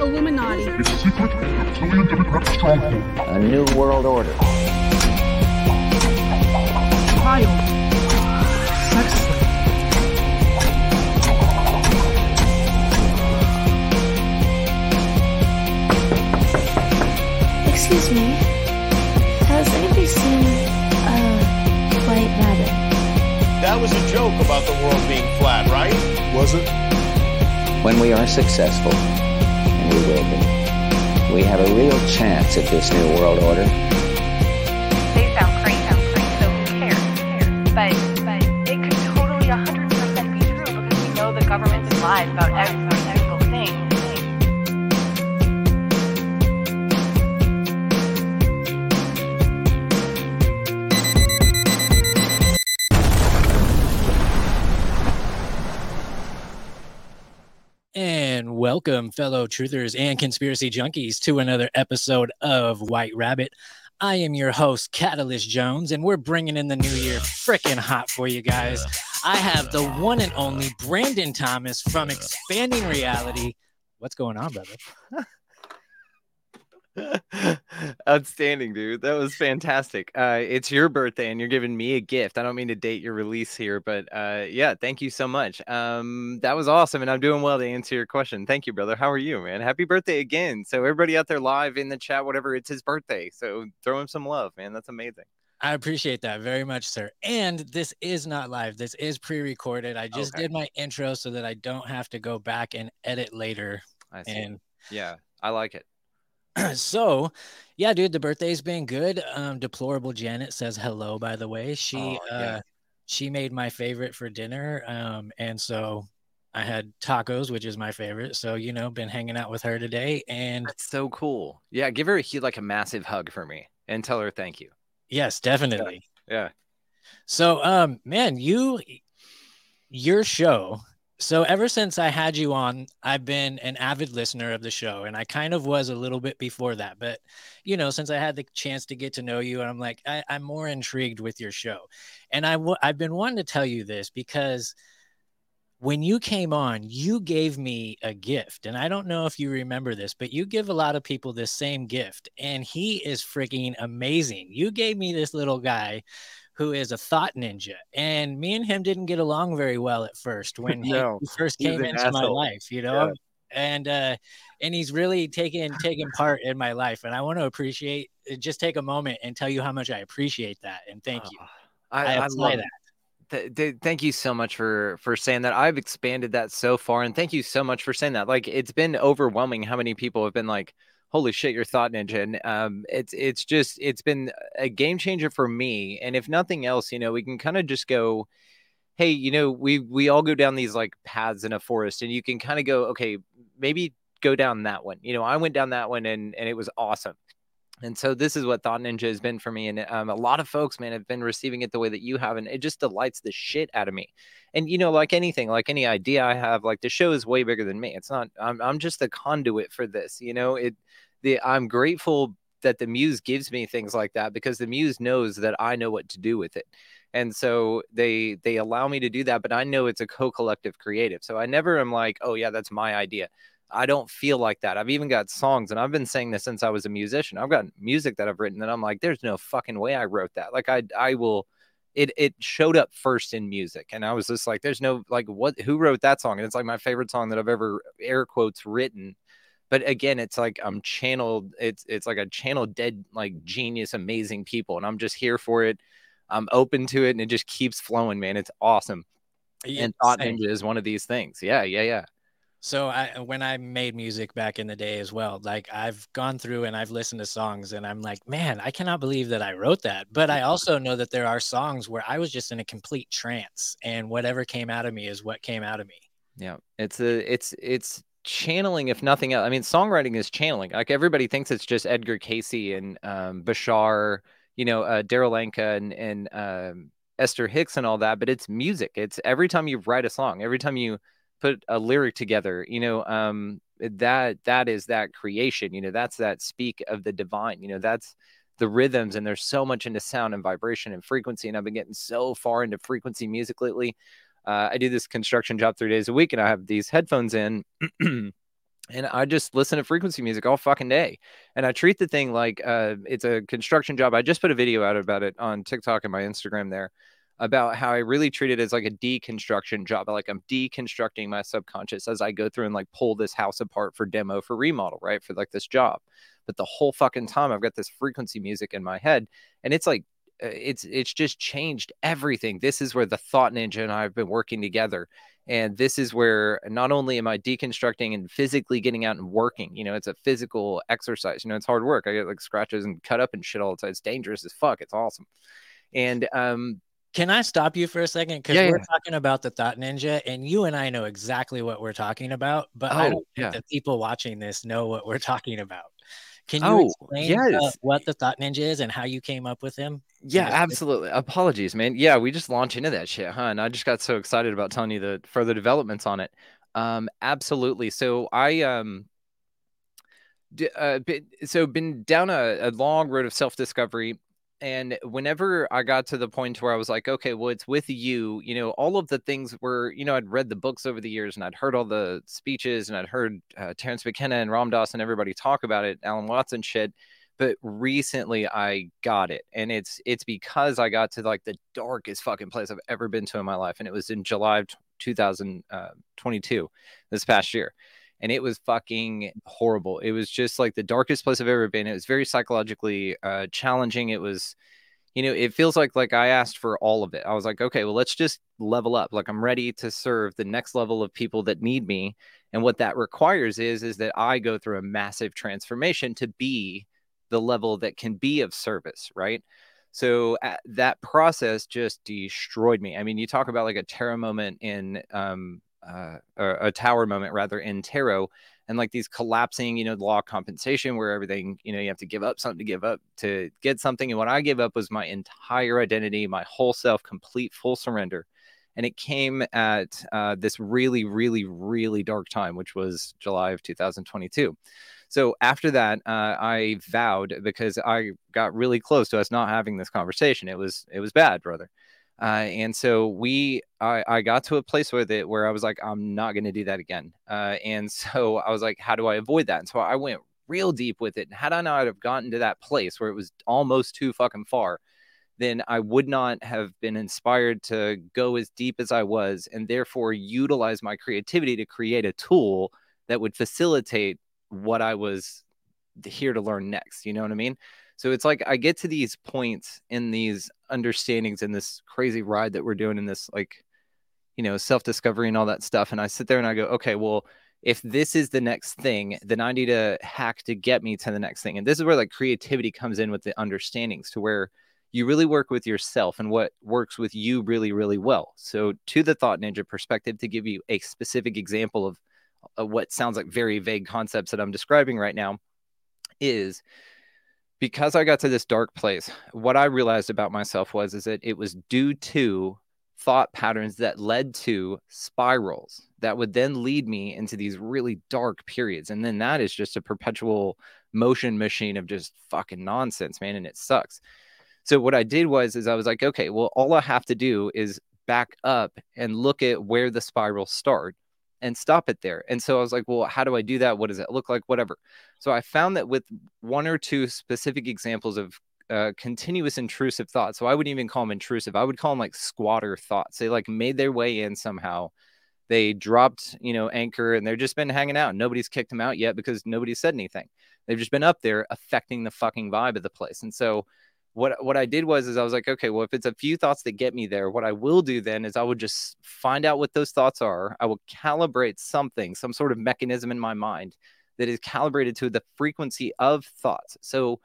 Illuminati. It's a secret reptilian democratic stronghold. A new world order. Child. Sex. Excuse me. Has anybody seen uh, a white rabbit? That was a joke about the world being flat, right? Was it? When we are successful, we have a real chance at this new world order. Welcome, fellow truthers and conspiracy junkies, to another episode of White Rabbit. I am your host, Catalyst Jones, and we're bringing in the new year freaking hot for you guys. I have the one and only Brandon Thomas from Expanding Reality. What's going on, brother? Outstanding, dude. That was fantastic. Uh, it's your birthday, and you're giving me a gift. I don't mean to date your release here, but uh, yeah, thank you so much. Um, that was awesome, and I'm doing well to answer your question. Thank you, brother. How are you, man? Happy birthday again. So everybody out there live in the chat, whatever, it's his birthday. So throw him some love, man. That's amazing. I appreciate that very much, sir. And this is not live. This is pre-recorded. I just Okay. did my intro so that I don't have to go back and edit later. I see. And yeah, I like it. so yeah dude the birthday's been good um deplorable janet says hello by the way she Oh, uh she made my favorite for dinner um and so i had tacos which is my favorite so you know been hanging out with her today and That's so cool. Yeah, give her a, like a massive hug for me, and tell her thank you. yes definitely Yeah. so um man you your show so ever since i had you on i've been an avid listener of the show and i kind of was a little bit before that. But you know since i had the chance to get to know you and i'm like I, i'm more intrigued with your show. And i w- i've been wanting to tell you this because when you came on you gave me a gift. And i don't know if you remember this but you give a lot of people this same gift and he is freaking amazing. You gave me this little guy who is a thought ninja. And me and him didn't get along very well at first when he- No, he first came into my life, you know. Yeah. And uh and he's really taken taken part in my life. And I want to appreciate just take a moment and tell you how much I appreciate that and thank you. Oh, I, I I, love that. Th- th- thank you so much for for saying that. I've expanded that so far, and thank you so much for saying that. Like, it's been overwhelming how many people have been like, "Holy shit, your thought ninja. Um, it's it's just it's been a game changer for me. And if nothing else, you know, we can kind of just go, "Hey, you know, we we all go down these like paths in a forest, and you can kind of go, okay, maybe go down that one." You know, I went down that one, and and it was awesome. And so this is what Thought Ninja has been for me. And um, a lot of folks, man, have been receiving it the way that you have. And it just delights the shit out of me. And, you know, like anything, like any idea I have, like the show is way bigger than me. It's not, I'm, I'm just the conduit for this. You know, it, the, I'm grateful that the muse gives me things like that because the muse knows that I know what to do with it. And so they, they allow me to do that, but I know it's a co-collective creative. So I never am like, oh yeah, that's my idea. I don't feel like that. I've even got songs, and I've been saying this since I was a musician. I've got music that I've written that I'm like, there's no fucking way I wrote that. Like I I will it it showed up first in music. And I was just like, there's no like what who wrote that song? And it's like my favorite song that I've ever air quotes written. But again, it's like I'm channeled, it's it's like a channeled dead, like genius, amazing people. And I'm just here for it. I'm open to it and it just keeps flowing, man. It's awesome. Yeah, and Thought. Ninja is one of these things. Yeah, yeah, yeah. So I when I made music back in the day as well, like I've gone through and I've listened to songs and I'm like, man, I cannot believe that I wrote that. But I also know that there are songs where I was just in a complete trance and whatever came out of me is what came out of me. Yeah, it's a it's it's channeling if nothing else. I mean, songwriting is channeling. Like everybody thinks it's just Edgar Cayce and um, Bashar, you know, uh, Darryl Anka and and um, Esther Hicks and all that, but it's music. It's every time you write a song, every time you put a lyric together, you know, um, that that is that creation. You know, that's that speak of the divine. You know, that's the rhythms, and there's so much into sound and vibration and frequency. And I've been getting so far into frequency music lately. Uh, I do this construction job three days a week, and I have these headphones in. and I just listen to frequency music all fucking day. And I treat the thing like uh, it's a construction job. I just put a video out about it on TikTok and my Instagram there about how I really treat it as like a deconstruction job. Like I'm deconstructing my subconscious as I go through and like pull this house apart for demo for remodel, right? For like this job. But the whole fucking time I've got this frequency music in my head and it's like uh, it's it's just changed everything. This is where the thought ninja and I have been working together and this is where not only am I deconstructing and physically getting out and working, you know, it's a physical exercise. You know, it's hard work. I get like scratches and cut up and shit all the time. It's dangerous as fuck. It's awesome. And um, can I stop you for a second? Because Yeah, we're yeah. talking about the Thought Ninja, and you and I know exactly what we're talking about, but I Oh, don't yeah. think the people watching this know what we're talking about. Can you Oh, explain uh, yes. what the Thought Ninja is and how you came up with him? Yeah, absolutely. Apologies, man. Yeah, we just launched into that shit, huh? And I just got so excited about telling you the further developments on it. Um, absolutely. So I um, d- uh, so been down a, a long road of self discovery, and whenever I got to the point where I was like, okay, well, it's with you. You know, all of the things were, you know, I'd read the books over the years, and I'd heard all the speeches, and I'd heard uh, Terence McKenna and Ram Dass and everybody talk about it, Alan Watson shit but recently I got it, and it's it's because I got to like the darkest fucking place I've ever been to in my life, and it was in July of 2022, this past year, and it was fucking horrible. It was just like the darkest place I've ever been. It was very psychologically uh, challenging. It was, you know, it feels like like I asked for all of it. I was like, okay, well, let's just level up. Like I'm ready to serve the next level of people that need me, and what that requires is is that I go through a massive transformation to be the level that can be of service, right? So uh, that process just destroyed me. I mean, you talk about like a terror moment in um, uh, a tower moment rather in tarot, and like these collapsing, you know, law of compensation where everything, you know, you have to give up something to give up to get something. And what I gave up was my entire identity, my whole self, complete full surrender. And it came at uh, this really, really, really dark time, which was July of 2022. So after that, uh, I vowed because I got really close to us not having this conversation. It was it was bad, brother. Uh, and so we, I, I got to a place with it where I was like, I'm not going to do that again. Uh, and so I was like, how do I avoid that? And so I went real deep with it. And had I not have gotten to that place where it was almost too fucking far, then I would not have been inspired to go as deep as I was, and therefore utilize my creativity to create a tool that would facilitate what I was here to learn next. You know what I mean? So it's like I get to these points in these understandings in this crazy ride that we're doing in this like, you know, self discovery and all that stuff. And I sit there and I go, okay, well, if this is the next thing, then I need to hack to get me to the next thing. And this is where like creativity comes in with the understandings to where you really work with yourself and what works with you really, really well. So, to the Thought Ninja perspective, to give you a specific example of uh, what sounds like very vague concepts that I'm describing right now, is because I got to this dark place, what I realized about myself was is that it was due to thought patterns that led to spirals that would then lead me into these really dark periods. And then that is just a perpetual motion machine of just fucking nonsense, man. And it sucks. So what I did was is I was like, okay, well, all I have to do is back up and look at where the spirals start and stop it there. And so I was like, well, how do I do that? What does it look like? Whatever. So I found that with one or two specific examples of uh, continuous intrusive thoughts. So I wouldn't even call them intrusive. I would call them like squatter thoughts. They like made their way in somehow. They dropped, you know, anchor and they've just been hanging out. Nobody's kicked them out yet because nobody said anything. They've just been up there affecting the fucking vibe of the place. And so what what I did was is I was like, okay, well, if it's a few thoughts that get me there, what I will do then is I would just find out what those thoughts are. I will calibrate something, some sort of mechanism in my mind that is calibrated to the frequency of thoughts. So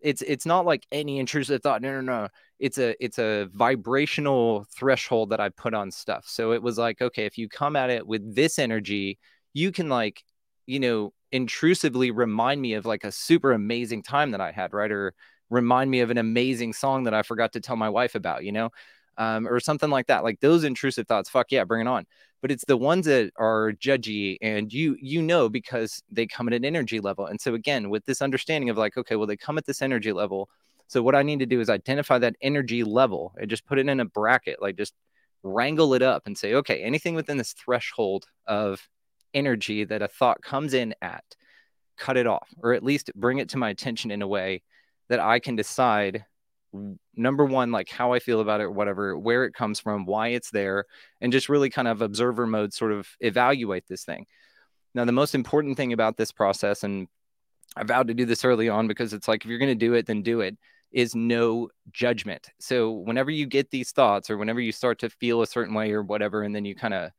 it's it's not like any intrusive thought. No, no, no. It's a it's a vibrational threshold that I put on stuff. So it was like, okay, if you come at it with this energy, you can like, you know, intrusively remind me of like a super amazing time that I had, right? Or remind me of an amazing song that I forgot to tell my wife about, you know, um, or something like that. Like those intrusive thoughts, fuck yeah, bring it on. But it's the ones that are judgy and you you know because they come at an energy level. And so again, with this understanding of like, okay, well, they come at this energy level. So what I need to do is identify that energy level and just put it in a bracket, like just wrangle it up and say, okay, anything within this threshold of energy that a thought comes in at, cut it off, or at least bring it to my attention in a way that I can decide number one, like how I feel about it, whatever, where it comes from, why it's there, and just really kind of observer mode sort of evaluate this thing. Now, the most important thing about this process, and I vowed to do this early on because it's like if you're going to do it, then do it, is no judgment. So whenever you get these thoughts or whenever you start to feel a certain way or whatever, and then you kind of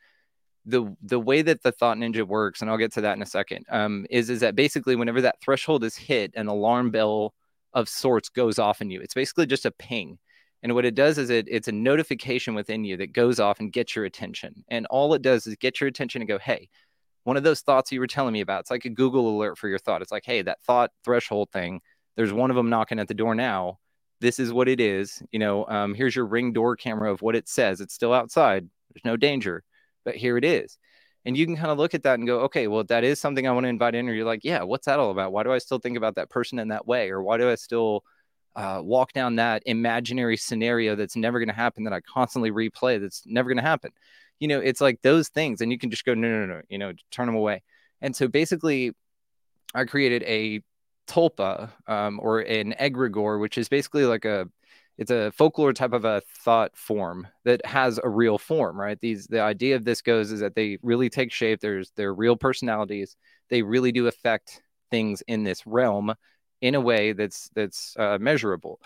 the the way that the thought ninja works, and I'll get to that in a second, um, is is that basically whenever that threshold is hit, an alarm bell of sorts goes off in you. It's basically just a ping. And what it does is it it's a notification within you that goes off and gets your attention. And all it does is get your attention and go, hey, one of those thoughts you were telling me about. It's like a Google alert for your thought. It's like, hey, that thought threshold thing, there's one of them knocking at the door now. This is what it is. You know, um, here's your ring door camera of what it says. It's still outside. There's no danger, but here it is and you can kind of look at that and go okay well that is something i want to invite in or you're like yeah what's that all about? Why do i still think about that person in that way? Or why do i still uh, walk down that imaginary scenario that's never going to happen that i constantly replay that's never going to happen? You know it's like those things and you can just go no no no you know turn them away. And so basically i created a tulpa um, or an egregore which is basically like a it's a folklore type of a thought form that has a real form right these the idea of this goes is that they really take shape there's their real personalities they really do affect things in this realm in a way that's that's uh, measurable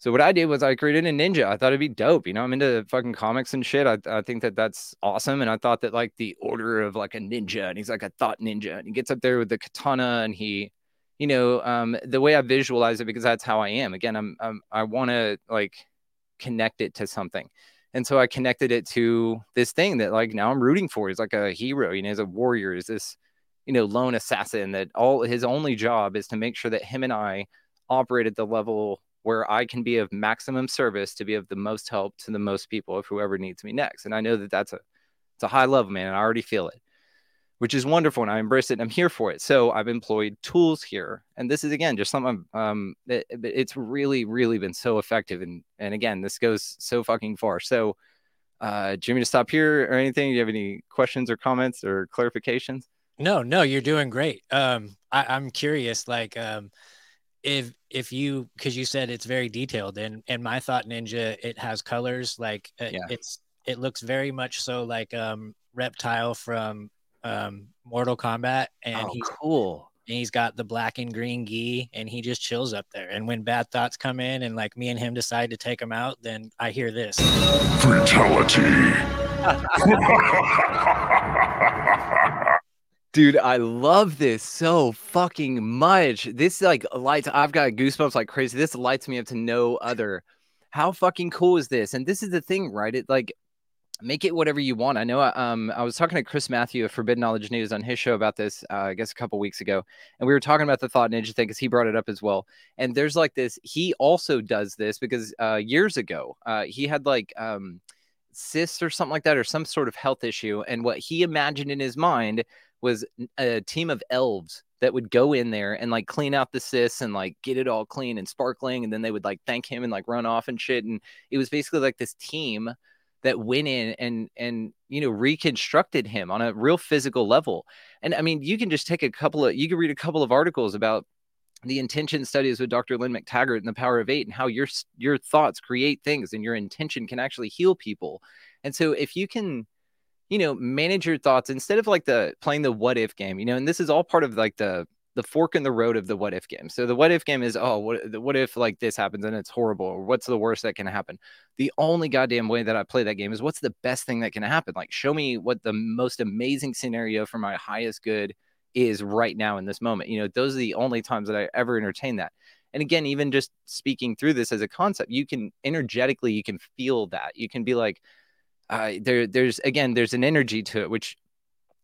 so what I did was I created a ninja. I thought it'd be dope. You know, I'm into fucking comics and shit. I, I think that that's awesome. And I thought that like the order of like a ninja, and he's like a thought ninja, and he gets up there with the katana, and he you know, um, the way I visualize it because that's how I am. Again, I'm, I'm I want to like connect it to something. And so I connected it to this thing that like now I'm rooting for. He's like a hero, you know, he's a warrior, is this, you know, lone assassin that all his only job is to make sure that him and I operate at the level where I can be of maximum service to be of the most help to the most people of whoever needs me next. And I know that that's a it's a high level, man. I already feel it which is wonderful and I embrace it and I'm here for it. So I've employed tools here. And this is again just something um it, it's really, really been so effective. And and again, this goes so fucking far. So uh Jimmy to stop here or anything? Do you have any questions or comments or clarifications? No, no, you're doing great. Um I, I'm curious, like um if if you because you said it's very detailed and and my thought ninja it has colors like uh, yeah. it's it looks very much so like um reptile from um, Mortal Kombat, and oh, he's cool. And he's got the black and green gi, and he just chills up there. And when bad thoughts come in, and like me and him decide to take him out, then I hear this fatality. Dude, I love this so fucking much. This like lights. I've got goosebumps like crazy. This lights me up to no other. How fucking cool is this? And this is the thing, right? It like make it whatever you want. I know um, I was talking to Chris Matthew of Forbidden Knowledge News on his show about this, uh, I guess a couple weeks ago, and we were talking about the Thought Ninja thing because he brought it up as well. And there's like this, he also does this because uh, years ago uh, he had like um, cysts or something like that, or some sort of health issue, and what he imagined in his mind was a team of elves that would go in there and like clean out the cysts and like get it all clean and sparkling and then they would like thank him and like run off and shit and it was basically like this team that went in and and you know reconstructed him on a real physical level. And i mean you can just take a couple of you can read a couple of articles about the intention studies with dr lynne mctaggart and the power of eight and how your your thoughts create things and your intention can actually heal people. And so if you can you know manage your thoughts instead of like the playing the what if game you know and this is all part of like the the fork in the road of the what if game. So the what if game is, oh, what, what if like this happens and it's horrible, or what's the worst that can happen? The only goddamn way that I play that game is what's the best thing that can happen? Like, show me what the most amazing scenario for my highest good is right now in this moment. You know, those are the only times that I ever entertain that. And again, even just speaking through this as a concept, you can energetically, you can feel that. You can be like, uh, there, there's again, there's an energy to it, which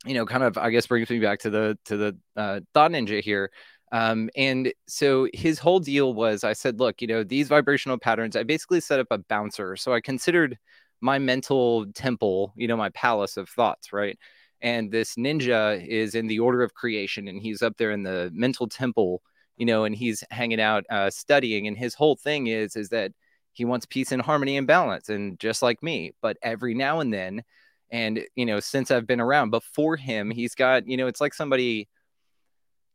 you know, kind of, I guess, brings me back to the to the uh, thought ninja here. Um, and so his whole deal was, I said, look, you know, these vibrational patterns. I basically set up a bouncer. So I considered my mental temple, you know, my palace of thoughts, right? And this ninja is in the order of creation, and he's up there in the mental temple, you know, and he's hanging out, uh, studying. And his whole thing is, is that he wants peace and harmony and balance, and just like me. But every now and then, And you know, since I've been around, before him, he's got you know, it's like somebody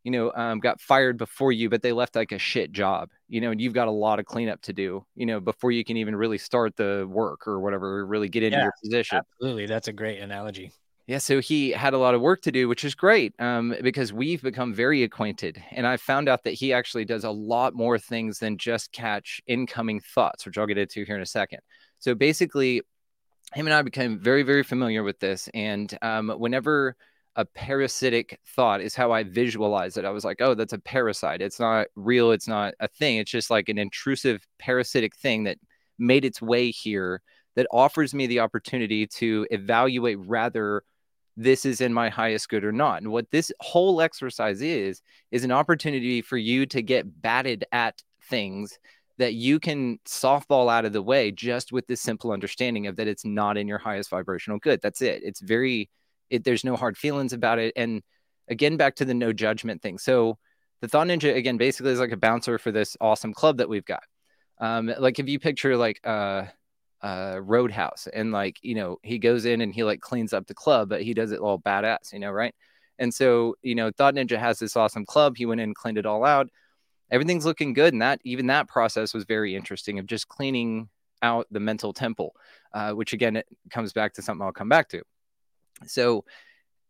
you know, um, got fired before you, but they left like a shit job, you know, and you've got a lot of cleanup to do, you know, before you can even really start the work or whatever, really get into Yeah, your position. Absolutely. That's a great analogy. Yeah, so he had a lot of work to do, which is great um, because we've become very acquainted. And I found out that he actually does a lot more things than just catch incoming thoughts, which I'll get into here in a second. So basically, him and I became very, very familiar with this. And um, whenever a parasitic thought is how I visualize it, I was like, oh, that's a parasite. It's not real. It's not a thing. It's just like an intrusive parasitic thing that made its way here that offers me the opportunity to evaluate rather this is in my highest good or not. And what this whole exercise is, is an opportunity for you to get batted at things that you can softball out of the way just with this simple understanding of that it's not in your highest vibrational good. That's it. It's very, it, there's no hard feelings about it. And again, back to the no judgment thing. So the Thought Ninja, again, basically is like a bouncer for this awesome club that we've got. Um, like if you picture like, uh, uh roadhouse and like you know he goes in and he like cleans up the club but he does it all badass you know right and so you know thought ninja has this awesome club he went in and cleaned it all out everything's looking good and that even that process was very interesting of just cleaning out the mental temple uh, which again it comes back to something i'll come back to. So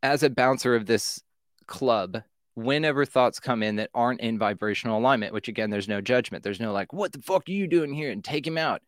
as a bouncer of this club whenever thoughts come in that aren't in vibrational alignment which again there's no judgment there's no like what the fuck are you doing here? and take him out.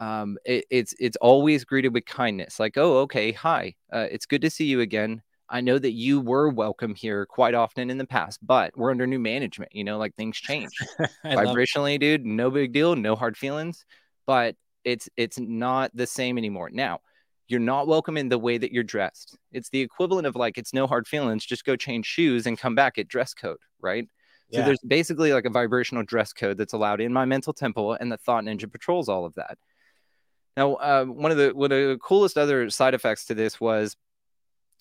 Um, it, it's it's always greeted with kindness like oh okay hi uh, it's good to see you again i know that you were welcome here quite often in the past but we're under new management you know like things change. Vibrationally dude no big deal no hard feelings but it's it's not the same anymore. Now you're not welcome in the way that you're dressed. It's the equivalent of like it's no hard feelings just go change shoes and come back at dress code right? So there's basically like a vibrational dress code that's allowed in my mental temple and the thought ninja patrols all of that. Now, uh, one of the one of the coolest other side effects to this was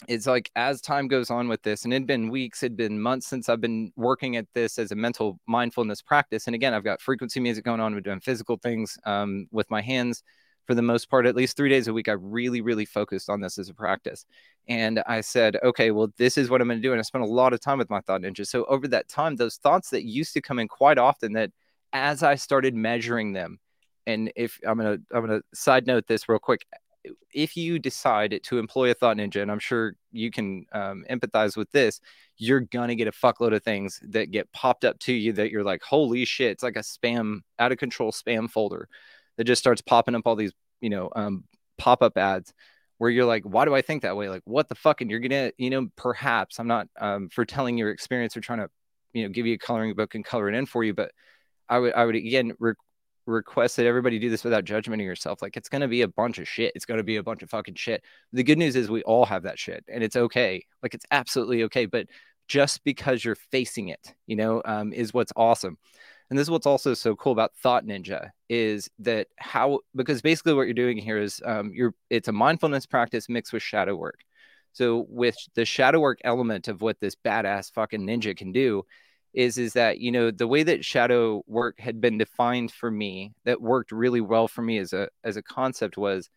it's like as time goes on with this, and it'd been weeks, it'd been months since I've been working at this as a mental mindfulness practice. And again, I've got frequency music going on, we're doing physical things um, with my hands for the most part, at least three days a week. I really, really focused on this as a practice. And I said, okay, well, this is what I'm going to do. And I spent a lot of time with my thought ninja. So over that time, those thoughts that used to come in quite often, that as I started measuring them, and if I'm gonna I'm gonna side note this real quick. If you decide to employ a thought ninja, and I'm sure you can um, empathize with this, you're gonna get a fuckload of things that get popped up to you that you're like, holy shit! It's like a spam, out of control spam folder that just starts popping up all these, you know, um, pop up ads where you're like, why do I think that way? Like, what the fuck? And you're gonna, you know, perhaps I'm not um, for telling your experience or trying to, you know, give you a coloring book and color it in for you, but I would, I would again re- request that everybody do this without judgment of yourself. Like it's going to be a bunch of shit. It's going to be a bunch of fucking shit. The good news is we all have that shit and it's okay. Like it's absolutely okay. But just because you're facing it, you know, um, is what's awesome. And this is what's also so cool about Thought Ninja is that how because basically what you're doing here is um, you're it's a mindfulness practice mixed with shadow work. So with the shadow work element of what this badass fucking ninja can do is is that you know the way that shadow work had been defined for me that worked really well for me as a as a concept was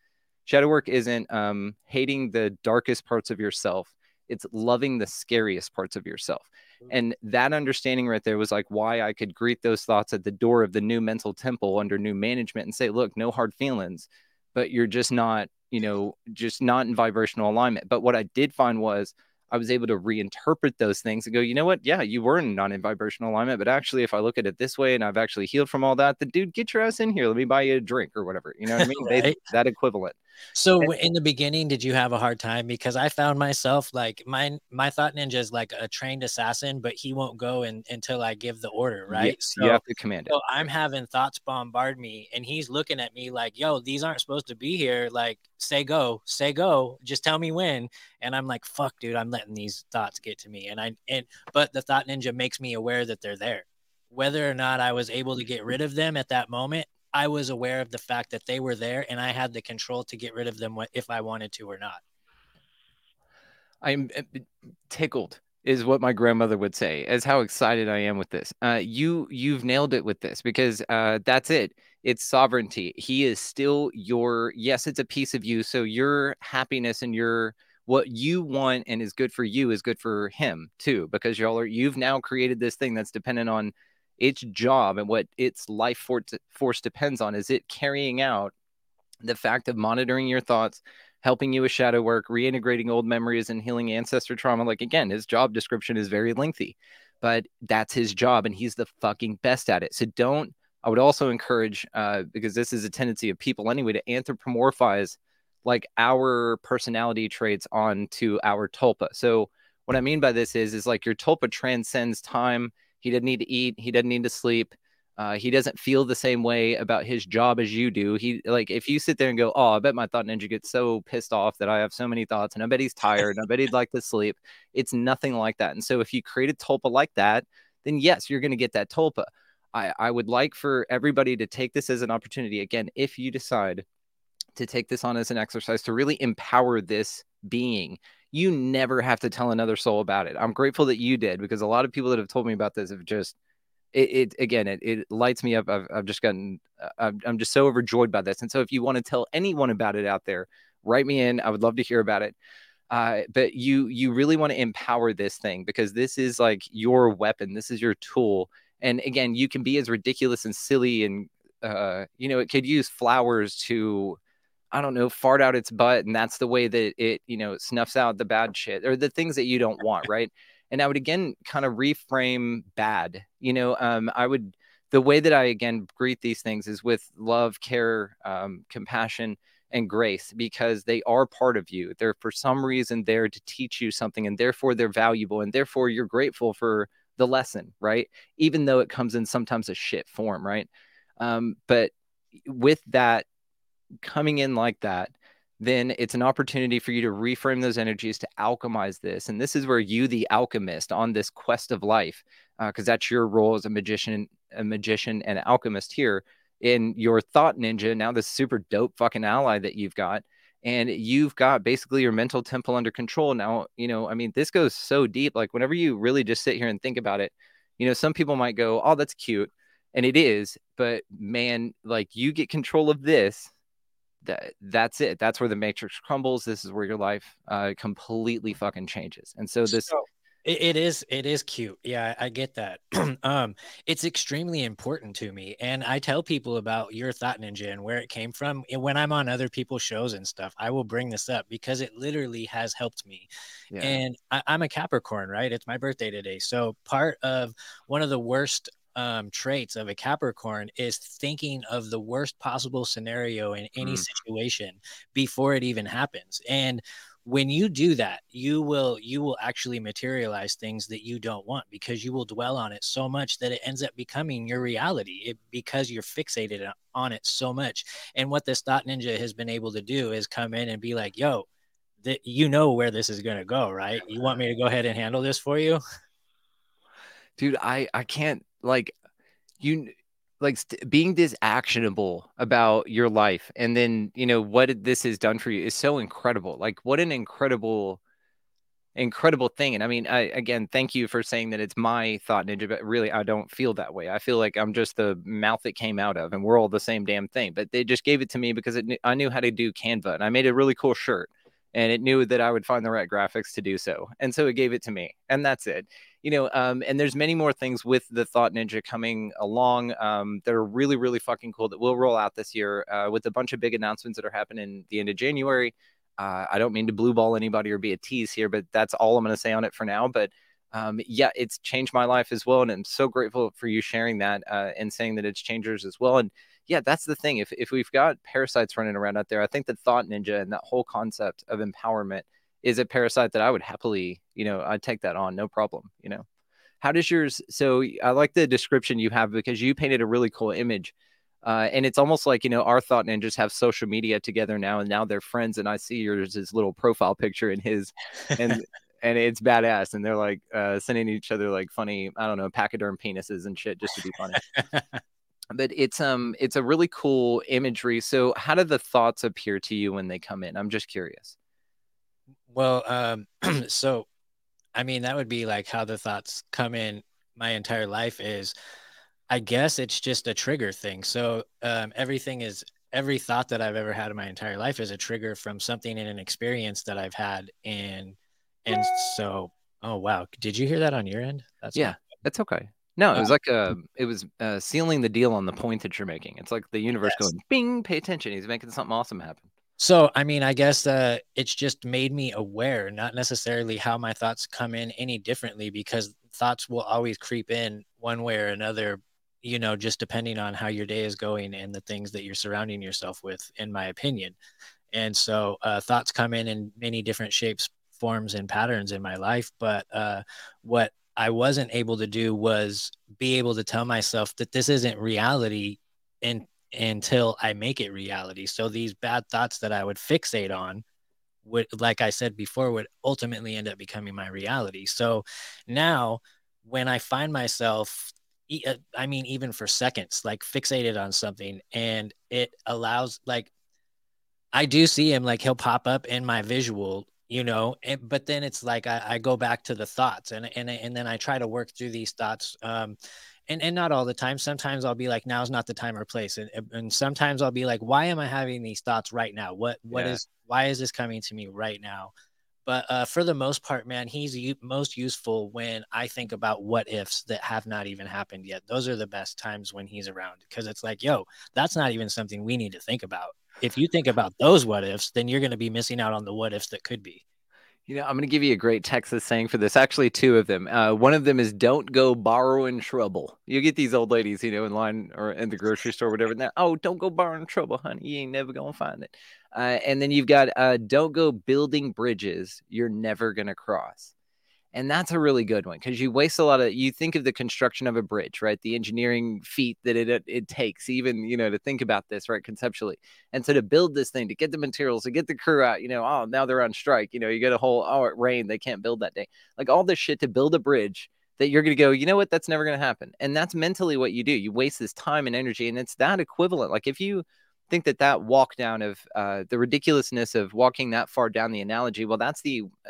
shadow work isn't um, hating the darkest parts of yourself. It's loving the scariest parts of yourself. And that understanding right there was like why i could greet those thoughts at the door of the new mental temple under new management and say look no hard feelings but you're just not you know just not in vibrational alignment. But what i did find was I was able to reinterpret those things and go, you know what? Yeah, you were not in vibrational alignment, but actually, if I look at it this way and I've actually healed from all that, the dude, get your ass in here. Let me buy you a drink or whatever. You know what I mean? They, that equivalent. So in the beginning, did you have a hard time? Because I found myself like my my thought ninja is like a trained assassin, but he won't go in, until I give the order, right? Yes, you have to command it. so I'm having thoughts bombard me, and he's looking at me like, "Yo, these aren't supposed to be here. Like, say go, say go. Just tell me when." And I'm like, "Fuck, dude, I'm letting these thoughts get to me." And I and but the thought ninja makes me aware that they're there. Whether or not I was able to get rid of them at that moment, I was aware of the fact that they were there, and I had the control to get rid of them if I wanted to or not. I'm uh, tickled is what my grandmother would say as how excited i am with this. Uh, you you've nailed it with this because uh, that's it. It's sovereignty. He is still your yes it's a piece of you so your happiness and your what you want and is good for you is good for him too because y'all are you've now created this thing that's dependent on its job and what its life force, depends on is it carrying out the fact of monitoring your thoughts helping you with shadow work, reintegrating old memories and healing ancestor trauma. Like again, his job description is very lengthy, but that's his job and he's the fucking best at it. So don't, I would also encourage, uh, because this is a tendency of people anyway, to anthropomorphize like our personality traits onto our tulpa. So what I mean by this is, is like your tulpa transcends time. He doesn't need to eat. He doesn't need to sleep. Uh, he doesn't feel the same way about his job as you do. He like if you sit there and go, "Oh, I bet my thought ninja gets so pissed off that I have so many thoughts, and I bet he's tired, and I bet he'd like to sleep." It's nothing like that. And so, if you create a tulpa like that, then yes, you're going to get that tulpa. I I would like for everybody to take this as an opportunity. Again, if you decide to take this on as an exercise to really empower this being. You never have to tell another soul about it. I'm grateful that you did because a lot of people that have told me about this have just it, it again it, it lights me up. I've, I've just gotten uh, i'm just so overjoyed by this. And so if you want to tell anyone about it out there write me in. I would love to hear about it. Uh, but you you really want to empower this thing because this is like your weapon. This is your tool. And again you can be as ridiculous and silly and uh, you know it could use flowers to i don't know fart out its butt and that's the way that it you know snuffs out the bad shit or the things that you don't want right and I would again kind of reframe bad. You know, um, I would the way that I again greet these things is with love, care, um, compassion, and grace because they are part of you. They're for some reason there to teach you something, and therefore they're valuable, and therefore you're grateful for the lesson, right? Even though it comes in sometimes a shit form, right? Um, but with that coming in like that, then it's an opportunity for you to reframe those energies to alchemize this. And this is where you, the alchemist, on this quest of life, because uh, that's your role as a magician, a magician and alchemist here in your thought ninja. Now, this super dope fucking ally that you've got. And you've got basically your mental temple under control. Now, you know, I mean, this goes so deep. Like, whenever you really just sit here and think about it, you know, some people might go, Oh, that's cute. And it is. But man, like, you get control of this that that's it. That's where the matrix crumbles. This is where your life uh, completely fucking changes. And so this. So, it, is it is cute yeah i, I get that um it's extremely important to me and i tell people about your thought ninja and where it came from and when i'm on other people's shows and stuff i will bring this up because it literally has helped me yeah. and I, i'm a capricorn right it's my birthday today so part of one of the worst um, traits of a Capricorn is thinking of the worst possible scenario in any mm. situation before it even happens. And when you do that you will you will actually materialize things that you don't want because you will dwell on it so much that it ends up becoming your reality it, because you're fixated on it so much and what this thought ninja has been able to do is come in and be like yo that you know where this is going to go right you want me to go ahead and handle this for you dude i i can't like you like st- being this actionable about your life and then you know what this has done for you is so incredible. Like what an incredible incredible thing. And i mean I, again thank you for saying that it's my thought ninja but really i don't feel that way. I feel like i'm just the mouth it came out of and we're all the same damn thing. But they just gave it to me because it, i knew how to do canva and i made a really cool shirt and it knew that I would find the right graphics to do so. And so it gave it to me, and that's it. You know, um, and there's many more things with the Thought Ninja coming along um, that are really, really fucking cool that will roll out this year uh, with a bunch of big announcements that are happening the end of January. Uh, I don't mean to blue ball anybody or be a tease here, but that's all I'm going to say on it for now. But um, yeah, it's changed my life as well, and I'm so grateful for you sharing that uh, and saying that it's changers as well. And yeah, that's the thing. If if we've got parasites running around out there, I think that Thought Ninja and that whole concept of empowerment is a parasite that I would happily, you know, I'd take that on, no problem. You know, how does yours? So I like the description you have because you painted a really cool image. Uh, and it's almost like you know our thought ninjas have social media together now, and now they're friends. And I see yours his little profile picture and his, and and it's badass. And they're like uh, sending each other like funny, I don't know, pachyderm penises and shit just to be funny. but it's um it's a really cool imagery so how do the thoughts appear to you when they come in i'm just curious well um so I mean, that would be like how the thoughts come in my entire life is I guess it's just a trigger thing. So um, everything is every thought that I've ever had in my entire life is a trigger from something in an experience that I've had. And and so oh wow. Did you hear that on your end? That's yeah, that's okay. No, it was Uh, like uh it was uh sealing the deal on the point that you're making. It's like the universe Yes. going, bing, pay attention. He's making something awesome happen. So, I mean, I guess uh, it's just made me aware, not necessarily how my thoughts come in any differently, because thoughts will always creep in one way or another, you know, just depending on how your day is going and the things that you're surrounding yourself with, in my opinion. And so, uh, thoughts come in in many different shapes, forms, and patterns in my life. But uh, what I wasn't able to do was be able to tell myself that this isn't reality and until I make it reality. So these bad thoughts that I would fixate on would like I said before would ultimately end up becoming my reality. So now when I find myself uh, I mean even for seconds like fixated on something and it allows like I do see him like he'll pop up in my visual you know and, but then it's like I, I go back to the thoughts and, and and then I try to work through these thoughts um and and not all the time. Sometimes i'll be like now's not the time or place and, and sometimes i'll be like why am i having these thoughts right now? What what is Yeah. why is this coming to me right now? But uh, for the most part man he's u- most useful when i think about what ifs that have not even happened yet. Those are the best times when he's around because it's like yo that's not even something we need to think about if you think about those what ifs then you're going to be missing out on the what ifs that could be You know, I'm going to give you a great Texas saying for this. Actually, two of them. Uh, one of them is "Don't go borrowing trouble." You get these old ladies, you know, in line or in the grocery store, or whatever. Now, oh, don't go borrowing trouble, honey. You ain't never gonna find it. Uh, and then you've got uh, "Don't go building bridges you're never gonna cross." And that's a really good one because you waste a lot of. You think of the construction of a bridge, right? The engineering feat that it it, it takes, even you know, to think about this, right, conceptually. And so to build this thing, to get the materials, to get the crew out, you know, oh, now they're on strike. You know, you get a whole, oh, it rained. They can't build that day. Like all this shit to build a bridge that you're going to go, you know what? That's never going to happen. And that's mentally what you do. You waste this time and energy. And it's that equivalent. Like if you think that that walk down of uh, the ridiculousness of walking that far down the analogy, well, that's the uh,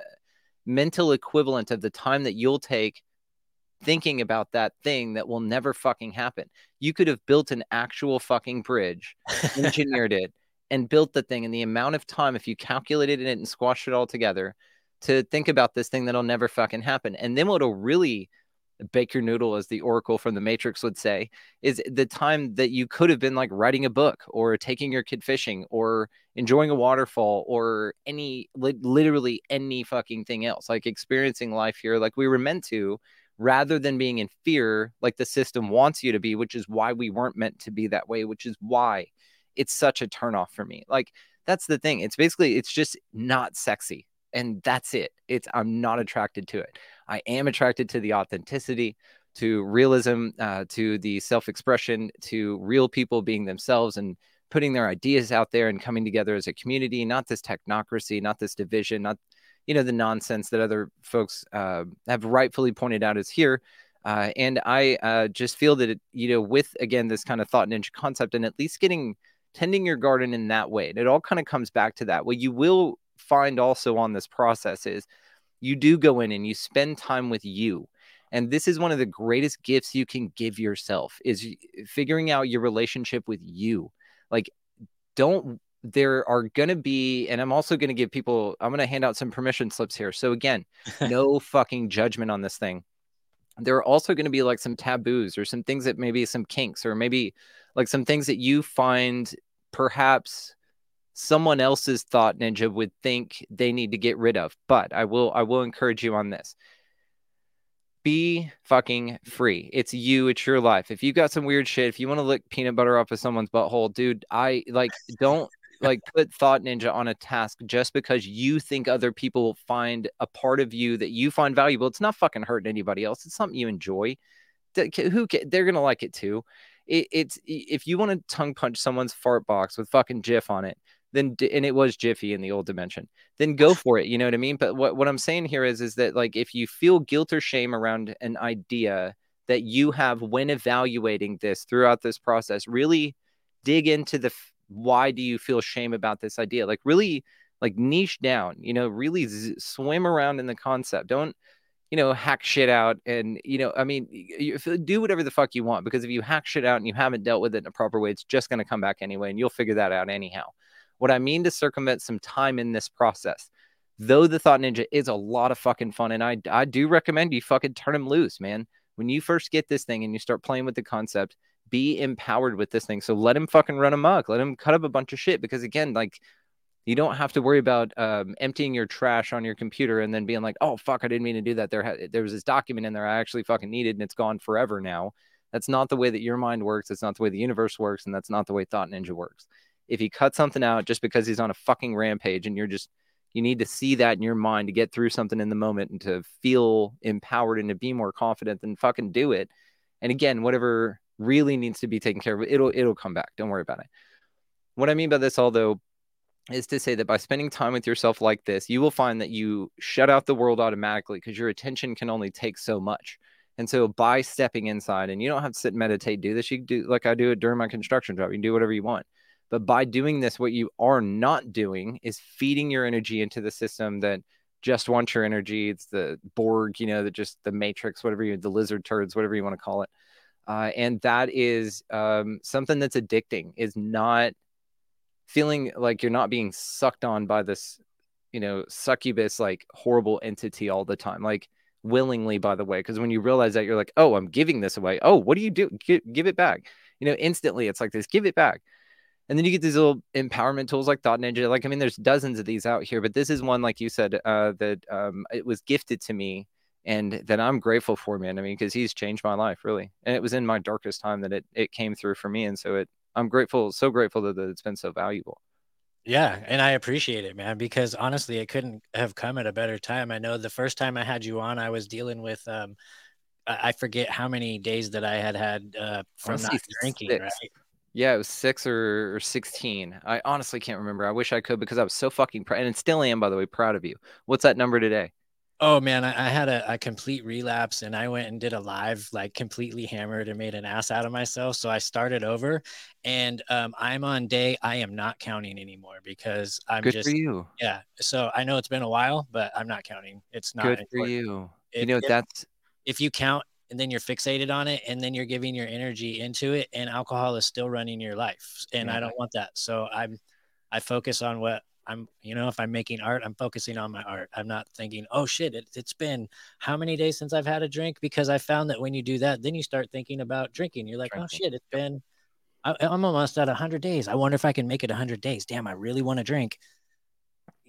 mental equivalent of the time that you'll take thinking about that thing that will never fucking happen. You could have built an actual fucking bridge engineered it and built the thing and the amount of time if you calculated it and squashed it all together to think about this thing that'll never fucking happen and then what'll really bake your noodle as the oracle from the matrix would say is the time that you could have been like writing a book or taking your kid fishing or enjoying a waterfall or any li- literally any fucking thing else like experiencing life here like we were meant to rather than being in fear like the system wants you to be which is why we weren't meant to be that way which is why it's such a turnoff for me. Like that's the thing. It's basically it's just not sexy. And that's it. It's I'm not attracted to it. I am attracted to the authenticity, to realism, uh, to the self-expression, to real people being themselves and putting their ideas out there and coming together as a community, not this technocracy, not this division, not you know the nonsense that other folks uh, have rightfully pointed out is here. Uh, and I uh, just feel that it, you know, with again this kind of thought ninja concept, and at least getting tending your garden in that way. And it all kind of comes back to that. What you will find also on this process is you do go in and you spend time with you. And this is one of the greatest gifts you can give yourself is figuring out your relationship with you. Like don't there are going to be and I'm also going to give people I'm going to hand out some permission slips here. So again, no fucking judgment on this thing there are also going to be like some taboos or some things that maybe some kinks or maybe like some things that you find perhaps someone else's thought ninja would think they need to get rid of. But i will i will encourage you on this. Be fucking free. It's you. It's your life. If you got some weird shit if you want to lick peanut butter off of someone's butthole dude i like don't like put thought ninja on a task just because you think other people will find a part of you that you find valuable. It's not fucking hurting anybody else. It's something you enjoy. Who they're gonna like it too. It, it's if you want to tongue punch someone's fart box with fucking jif on it then and it was jiffy in the old dimension then go for it you know what i mean? But what, what i'm saying here is is that like if you feel guilt or shame around an idea that you have when evaluating this throughout this process really dig into the why do you feel shame about this idea? Like really like niche down you know really z- swim around in the concept. Don't you know, hack shit out and, you know, I mean, you, do whatever the fuck you want because if you hack shit out and you haven't dealt with it in a proper way, it's just going to come back anyway and you'll figure that out anyhow. What I mean to circumvent some time in this process, though the Thought Ninja is a lot of fucking fun and I, I do recommend you fucking turn him loose, man. When you first get this thing and you start playing with the concept, be empowered with this thing. So let him fucking run amok. Let him cut up a bunch of shit because again, like you don't have to worry about um, emptying your trash on your computer and then being like, "Oh fuck, I didn't mean to do that." There, ha- there was this document in there I actually fucking needed, and it's gone forever now. That's not the way that your mind works. That's not the way the universe works, and that's not the way Thought Ninja works. If he cut something out just because he's on a fucking rampage, and you're just you need to see that in your mind to get through something in the moment and to feel empowered and to be more confident, then fucking do it. And again, whatever really needs to be taken care of, it'll it'll come back. Don't worry about it. What I mean by this, although is to say that by spending time with yourself like this, you will find that you shut out the world automatically because your attention can only take so much. And so by stepping inside, and you don't have to sit and meditate, do this. You do like I do it during my construction job. You can do whatever you want. But by doing this, what you are not doing is feeding your energy into the system that just wants your energy. It's the Borg, you know, the just the matrix, whatever you, the lizard turds, whatever you want to call it. Uh, and that is um, something that's addicting. Is not feeling like you're not being sucked on by this, you know, succubus like horrible entity all the time. Like willingly, by the way, because when you realize that you're like, oh, I'm giving this away. Oh, what do you do? Give it back. You know, instantly it's like this, give it back. And then you get these little empowerment tools like Thought Ninja. Like, I mean, there's dozens of these out here, but this is one, like you said, uh, that um, it was gifted to me and that I'm grateful for, man. I mean, because he's changed my life really. And it was in my darkest time that it, it came through for me. And so it, I'm grateful, so grateful that, that it's been so valuable. Yeah, and I appreciate it, man, because honestly, it couldn't have come at a better time. I know the first time I had you on, I was dealing with um I forget how many days that I had had uh from not drinking, six. right? Yeah, it was six or, or 16. I honestly can't remember. I wish I could because I was so fucking proud and still am, by the way, proud of you. What's that number today? Oh man, I, I had a, a, complete relapse and I went and did a live, like completely hammered and made an ass out of myself. So I started over and um, I'm on day, I am not counting anymore because I'm Good just, for you. Yeah. So I know it's been a while, but I'm not counting. It's not good important. for you. If, you know, that's, if you count and then you're fixated on it and then you're giving your energy into it and alcohol is still running your life. And. I don't want that. So I'm, I focus on what I'm, you know, if I'm making art, I'm focusing on my art. I'm not thinking, oh shit, it, has been how many days since I've had a drink? Because I found that when you do that, then you start thinking about drinking. You're like, oh, drinking. oh shit, it's been, I, I'm almost at 100 days. I wonder if I can make it 100 days. Damn, I really want to drink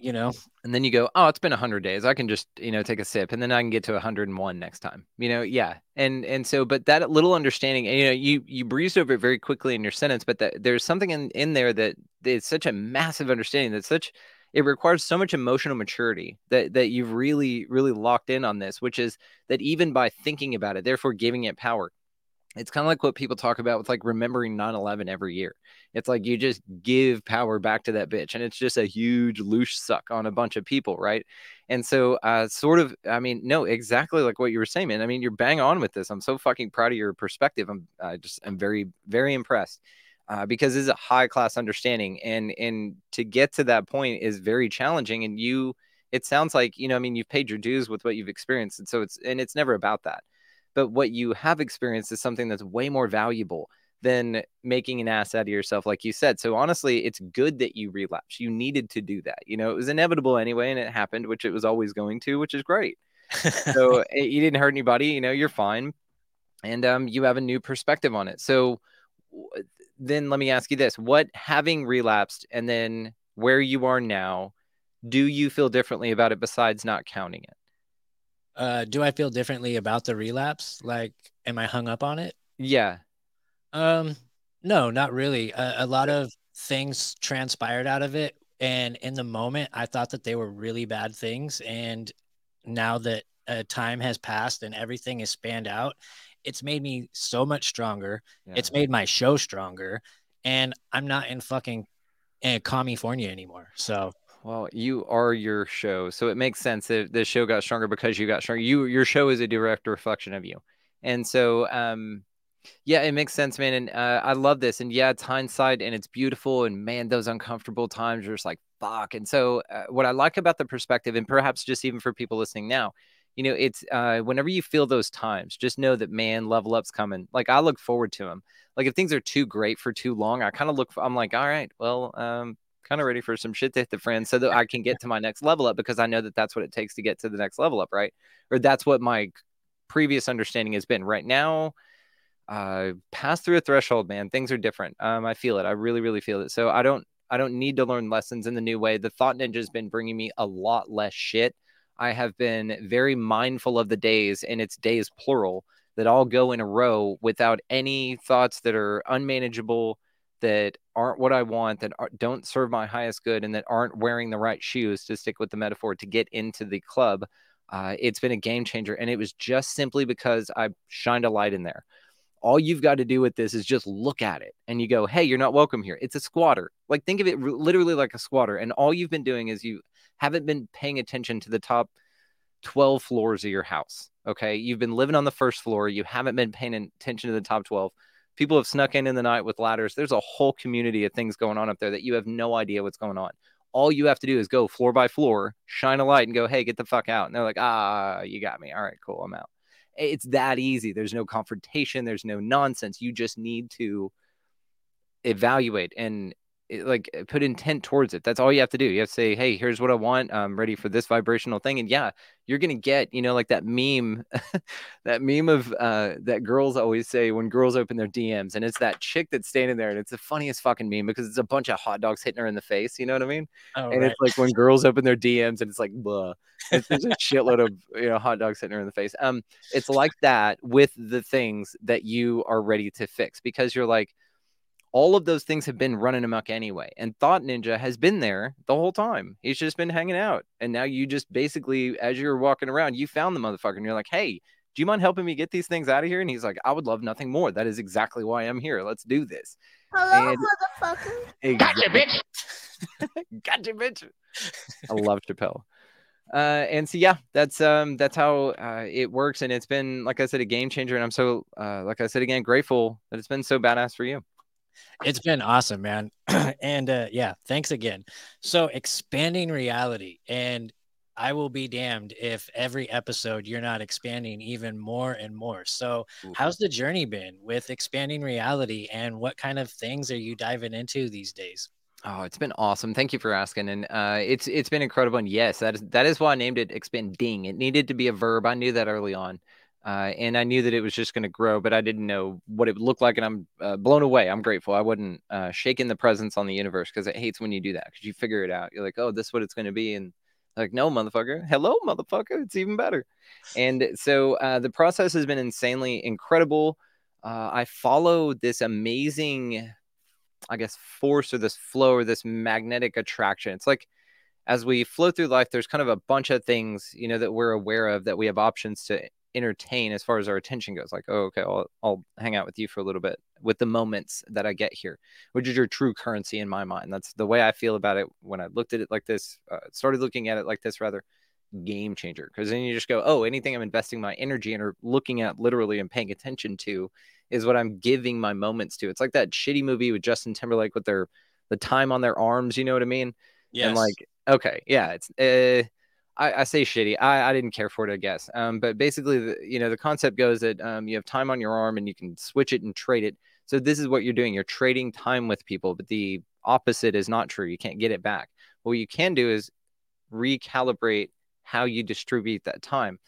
you know? And then you go oh it's been 100 days. I can just you know take a sip. And then i can get to 101 next time you know? Yeah. And and so but that little understanding and, you know you you breezed over it very quickly in your sentence but that there's something in in there that it's such a massive understanding that such it requires so much emotional maturity that that you've really really locked in on this which is that even by thinking about it therefore giving it power it's kind of like what people talk about with like remembering 9-11 every year. It's like you just give power back to that bitch and it's just a huge loosh suck on a bunch of people right? And so uh sort of i mean no exactly like what you were saying man. I mean you're bang on with this. I'm so fucking proud of your perspective. I'm i just i'm very very impressed uh, because it's a high class understanding and and to get to that point is very challenging and you it sounds like you know i mean you've paid your dues with what you've experienced and so it's and it's never about that but what you have experienced is something that's way more valuable than making an ass out of yourself, like you said. So honestly, it's good that you relapse. You needed to do that. You know, it was inevitable anyway, and it happened, which it was always going to, which is great. so it, you didn't hurt anybody. You know, you're fine, and um, you have a new perspective on it. So then let me ask you this: What having relapsed and then where you are now, do you feel differently about it besides not counting it? Uh do i feel differently about the relapse? Like am i hung up on it? Yeah. Um no not really. A, a lot of things transpired out of it. And in the moment i thought that they were really bad things. And now that uh, time has passed and everything is spanned out it's made me so much stronger. Yeah. it's made my show stronger. And i'm not in fucking uh, California anymore. So well, you are your show, so it makes sense that the show got stronger because you got stronger. You your show is a direct reflection of you, and so um, yeah, it makes sense, man. And uh, I love this, and yeah, it's hindsight, and it's beautiful, and man, those uncomfortable times are just like fuck. And so, uh, what I like about the perspective, and perhaps just even for people listening now, you know, it's uh, whenever you feel those times, just know that man, level up's coming. Like I look forward to them. Like if things are too great for too long, I kind of look. I'm like, all right, well, um, kind of ready for some shit to hit the friend so that I can get to my next level up because I know that that's what it takes to get to the next level up, right? Or that's what my previous understanding has been. Right now, uh, pass through a threshold, man. Things are different. Um, I feel it. I really, really feel it. So I don't, I don't need to learn lessons in the new way. The Thought Ninja has been bringing me a lot less shit I have been very mindful of the days, and it's days plural, that all go in a row without any thoughts that are unmanageable, that aren't what I want, that are, don't serve my highest good, and that aren't wearing the right shoes to stick with the metaphor to get into the club. Uh, it's been a game changer. And it was just simply because I shined a light in there. All you've got to do with this is just look at it and you go, Hey, you're not welcome here. It's a squatter. Like, think of it literally like a squatter. And all you've been doing is you haven't been paying attention to the top 12 floors of your house. Okay. You've been living on the first floor. You haven't been paying attention to the top 12. People have snuck in in the night with ladders. There's a whole community of things going on up there that you have no idea what's going on. All you have to do is go floor by floor, shine a light, and go, hey, get the fuck out. And they're like, ah, you got me. All right, cool. I'm out. It's that easy. There's no confrontation, there's no nonsense. You just need to evaluate and like uh, put intent towards it. That's all you have to do. You have to say, "Hey, here's what I want. I'm ready for this vibrational thing." And yeah, you're gonna get, you know, like that meme, that meme of uh, that girls always say when girls open their DMs, and it's that chick that's standing there, and it's the funniest fucking meme because it's a bunch of hot dogs hitting her in the face. You know what I mean? Oh, and right. it's like when girls open their DMs, and it's like, blah. It's just a shitload of you know hot dogs hitting her in the face. Um, it's like that with the things that you are ready to fix because you're like all of those things have been running amok anyway. And Thought Ninja has been there the whole time. He's just been hanging out. And now you just basically, as you're walking around, you found the motherfucker and you're like, hey, do you mind helping me get these things out of here? And he's like, I would love nothing more. That is exactly why I'm here. Let's do this. Hello, and motherfucker. Exactly. Gotcha, bitch. gotcha, bitch. I love Chappelle. Uh, and so yeah, that's um that's how uh, it works, and it's been like I said a game changer, and I'm so uh, like I said again grateful that it's been so badass for you. It's been awesome, man. and uh, yeah, thanks again. So, expanding reality, and I will be damned if every episode you're not expanding even more and more. So, Ooh. how's the journey been with expanding reality, and what kind of things are you diving into these days? Oh, it's been awesome. Thank you for asking. And uh, it's it's been incredible. And yes, that is that is why I named it expanding. It needed to be a verb. I knew that early on. Uh, and I knew that it was just going to grow, but I didn't know what it would look like. And I'm uh, blown away. I'm grateful. I wasn't uh, shaking the presence on the universe because it hates when you do that because you figure it out. You're like, oh, this is what it's going to be. And like, no, motherfucker. Hello, motherfucker. It's even better. And so uh, the process has been insanely incredible. Uh, I follow this amazing, I guess, force or this flow or this magnetic attraction. It's like, as we flow through life, there's kind of a bunch of things, you know, that we're aware of that we have options to entertain as far as our attention goes like oh okay I'll, I'll hang out with you for a little bit with the moments that i get here which is your true currency in my mind. That's the way i feel about it when i looked at it like this uh, started looking at it like this rather game changer because then you just go oh anything i'm investing my energy in or looking at literally and paying attention to is what i'm giving my moments to. It's like that shitty movie with justin timberlake with their the time on their arms you know what i mean? Yeah and like okay yeah it's uh I, I, say shitty. I, I didn't care for it, I guess. Um, but basically, the, you know, the concept goes that um, you have time on your arm and you can switch it and trade it. So this is what you're doing. You're trading time with people, but the opposite is not true. You can't get it back. What you can do is recalibrate how you distribute that time.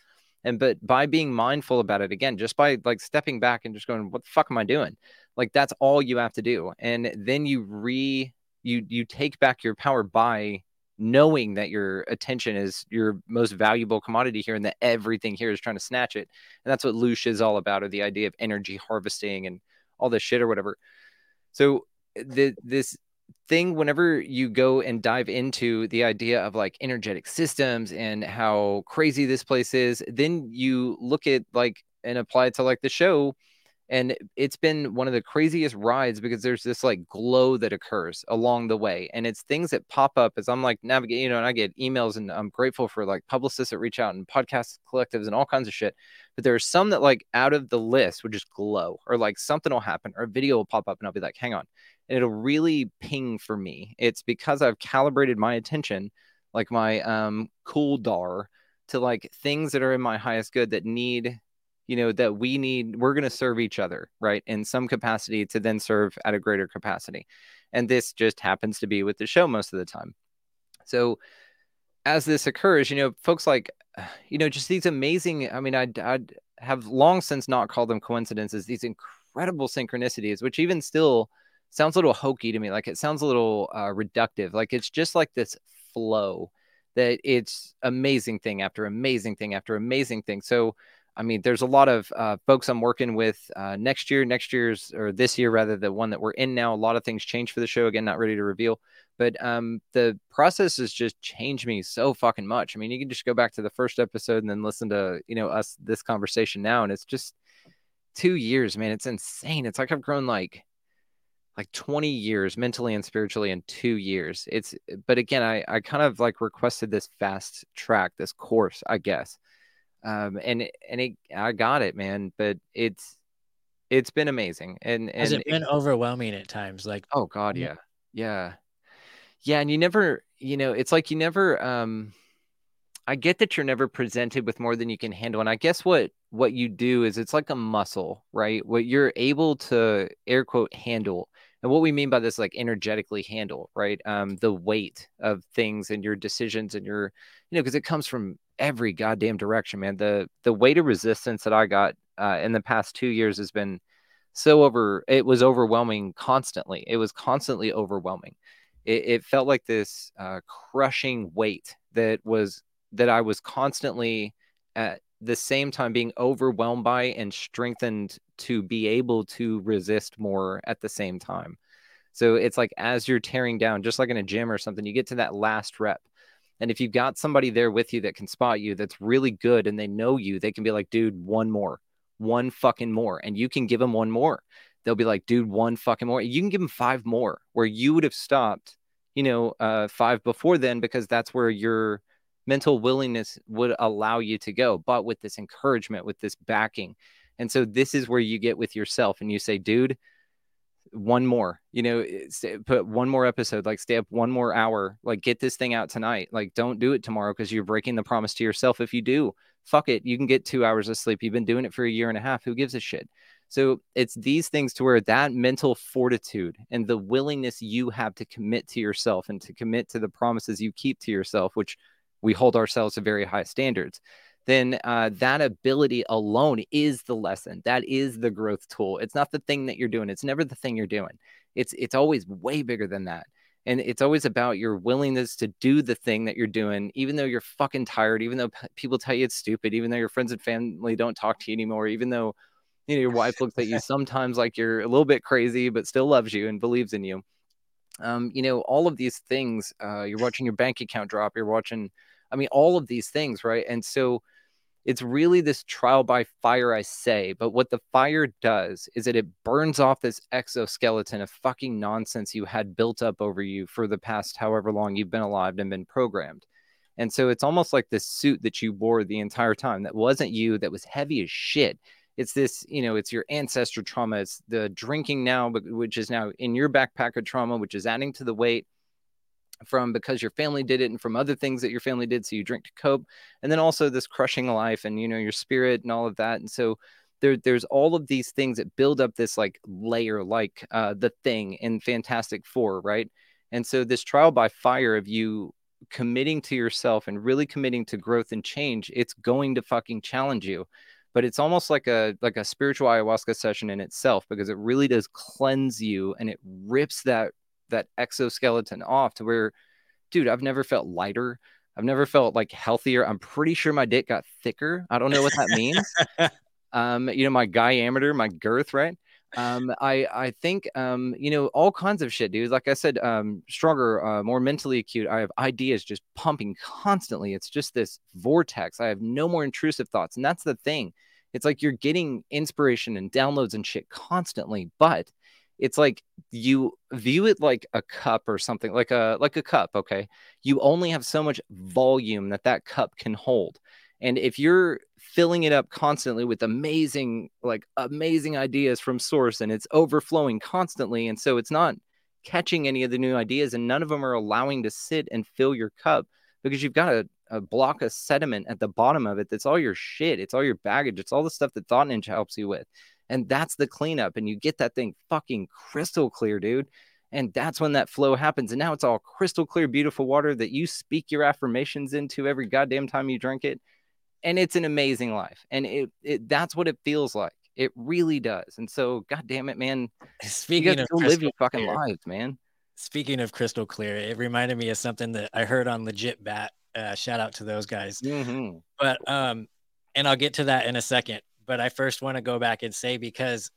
And but by being mindful about it again, just by like stepping back and just going, what the fuck am I doing? Like that's all you have to do. And then you re you you take back your power by knowing that your attention is your most valuable commodity here and that everything here is trying to snatch it. And that's what Loosh is all about, or the idea of energy harvesting and all this shit or whatever. So eh, the, this thing, whenever you go and dive into the idea of like energetic systems and how crazy this place is, then you look at like and apply it to like the show and it's been one of the craziest rides because there's this like glow that occurs along the way and it's things that pop up as i'm like navigating you know and i get emails and i'm grateful for like publicists that reach out and podcast collectives and all kinds of shit but there are some that like out of the list would just glow or like something will happen or a video will pop up and i'll be like hang on. And it'll really ping for me. It's because i've calibrated my attention like my um cool dar to like things that are in my highest good that need you know that we need we're going to serve each other right in some capacity to then serve at a greater capacity. And this just happens to be with the show most of the time. So as this occurs you know folks like you know just these amazing i mean i'd, I'd have long since not called them coincidences these incredible synchronicities which even still sounds a little hokey to me. Like it sounds a little uh, reductive. Like it's just like this flow that it's amazing thing after amazing thing after amazing thing. So I mean, there's a lot of uh, folks I'm working with uh, next year, next year's or this year rather, the one that we're in now. A lot of things change for the show. Again, not ready to reveal, but um, the process has just changed me so fucking much. I mean, you can just go back to the first episode and then listen to you know us this conversation now, and it's just two years, man. It's insane. It's like I've grown like like 20 years mentally and spiritually in two years. It's but again, I I kind of like requested this fast track, this course, I guess um, and and it, I got it, man. But it's it's been amazing, and, and has it been it, overwhelming at times? Like, oh god, yeah, yeah, yeah. And you never, you know, it's like you never. um I get that you're never presented with more than you can handle, and I guess what what you do is it's like a muscle, right? What you're able to air quote handle and what we mean by this like energetically handle right um the weight of things and your decisions and your you know because it comes from every goddamn direction, man. The the weight of resistance that I got uh, in the past two years has been so over. It was overwhelming constantly. It was constantly overwhelming. It, it felt like this uh, crushing weight that was that I was constantly at the same time being overwhelmed by and strengthened to be able to resist more at the same time. So it's like as you're tearing down, just like in a gym or something, you get to that last rep and if you've got somebody there with you that can spot you that's really good and they know you, they can be like, dude, one more, one fucking more. And you can give them one more. They'll be like, dude, one fucking more. You can give them five more where you would have stopped, you know, uh, five before then because that's where your mental willingness would allow you to go. But with this encouragement, with this backing. And so this is where you get with yourself and you say, dude, one more you know eh, put one more episode like stay up one more hour like get this thing out tonight. Like don't do it tomorrow because you're breaking the promise to yourself. If you do fuck it. You can get two hours of sleep. You've been doing it for a year and a half. Who gives a shit? So it's these things to where that mental fortitude and the willingness you have to commit to yourself and to commit to the promises you keep to yourself which we hold ourselves to very high standards then uh, that ability alone is the lesson. That is the growth tool. It's not the thing that you're doing. It's never the thing you're doing. It's it's always way bigger than that. And it's always about your willingness to do the thing that you're doing, even though you're fucking tired, even though p- people tell you it's stupid, even though your friends and family don't talk to you anymore, even though you know your wife looks at you sometimes like you're a little bit crazy, but still loves you and believes in you. Um, you know, all of these things. Uh, you're watching your bank account drop. You're watching. I mean, all of these things, right? And so it's really this trial by fire, I say. But what the fire does is that it burns off this exoskeleton of fucking nonsense you had built up over you for the past however long you've been alive and been programmed. And so it's almost like this suit that you wore the entire time that wasn't you, that was heavy as shit. It's this, you know, it's your ancestor trauma. It's the drinking now, which is now in your backpack of trauma, which is adding to the weight from because your family did it and from other things that your family did so you drink to cope. And then also this crushing life and you know your spirit and all of that. And so there, there's all of these things that build up this like layer like uh, the thing in fantastic four right? And so this trial by fire of you committing to yourself and really committing to growth and change it's going to fucking challenge you. But it's almost like a like a spiritual ayahuasca session in itself because it really does cleanse you and it rips that that exoskeleton off to where, dude, I've never felt lighter. I've never felt like healthier. I'm pretty sure my dick got thicker. I don't know what that means. um, you know, my diameter, my girth, right? Um, I I think um, you know, all kinds of shit, dude. Like I said, um, stronger, uh, more mentally acute. I have ideas just pumping constantly. It's just this vortex. I have no more intrusive thoughts, and that's the thing. It's like you're getting inspiration and downloads and shit constantly, but it's like you view it like a cup or something like a like a cup okay? You only have so much volume that that cup can hold. And if you're filling it up constantly with amazing like amazing ideas from source and it's overflowing constantly and so it's not catching any of the new ideas and none of them are allowing to sit and fill your cup because you've got a, a block of sediment at the bottom of it that's all your shit it's all your baggage it's all the stuff that thought ninja helps you with and that's the cleanup and you get that thing fucking crystal clear dude and that's when that flow happens and now it's all crystal clear beautiful water that you speak your affirmations into every goddamn time you drink it and it's an amazing life and it, it that's what it feels like it really does and so god damn it man Speaking of live your fucking clear, lives man speaking of crystal clear, it reminded me of something that I heard on Legit Bat. Uh, shout out to those guys. Mhm. But um, and I'll get to that in a second. But I first want to go back and say because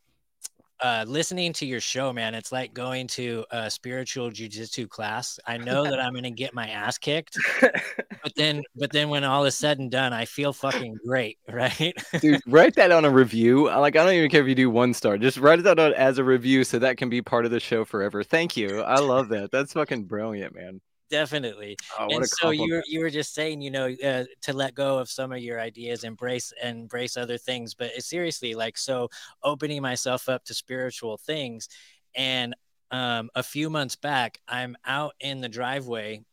uh, listening to your show, man, it's like going to a spiritual jujitsu class. I know that I'm gonna get my ass kicked, but then, but then when all is said and done, I feel fucking great, right? Dude, write that on a review. Like, I don't even care if you do one star. Just write that out as a review so that can be part of the show forever. Thank you. I love that. That's fucking brilliant, man. Definitely. Oh, and so you were you were just saying, you know, uh, to let go of some of your ideas, embrace embrace other things. But it's seriously, like, so opening myself up to spiritual things. And um, a few months back, I'm out in the driveway,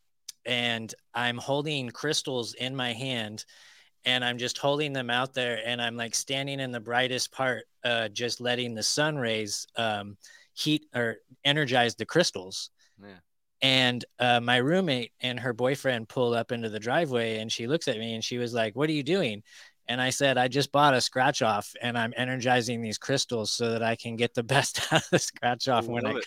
and I'm holding crystals in my hand, and I'm just holding them out there, and I'm like standing in the brightest part, uh, just letting the sun rays um, heat or energize the crystals Yeah. And uh, my roommate and her boyfriend pulled up into the driveway and she looks at me and she was like what are you doing and i said i just bought a scratch off and i'm energizing these crystals so that i can get the best out of the scratch off when i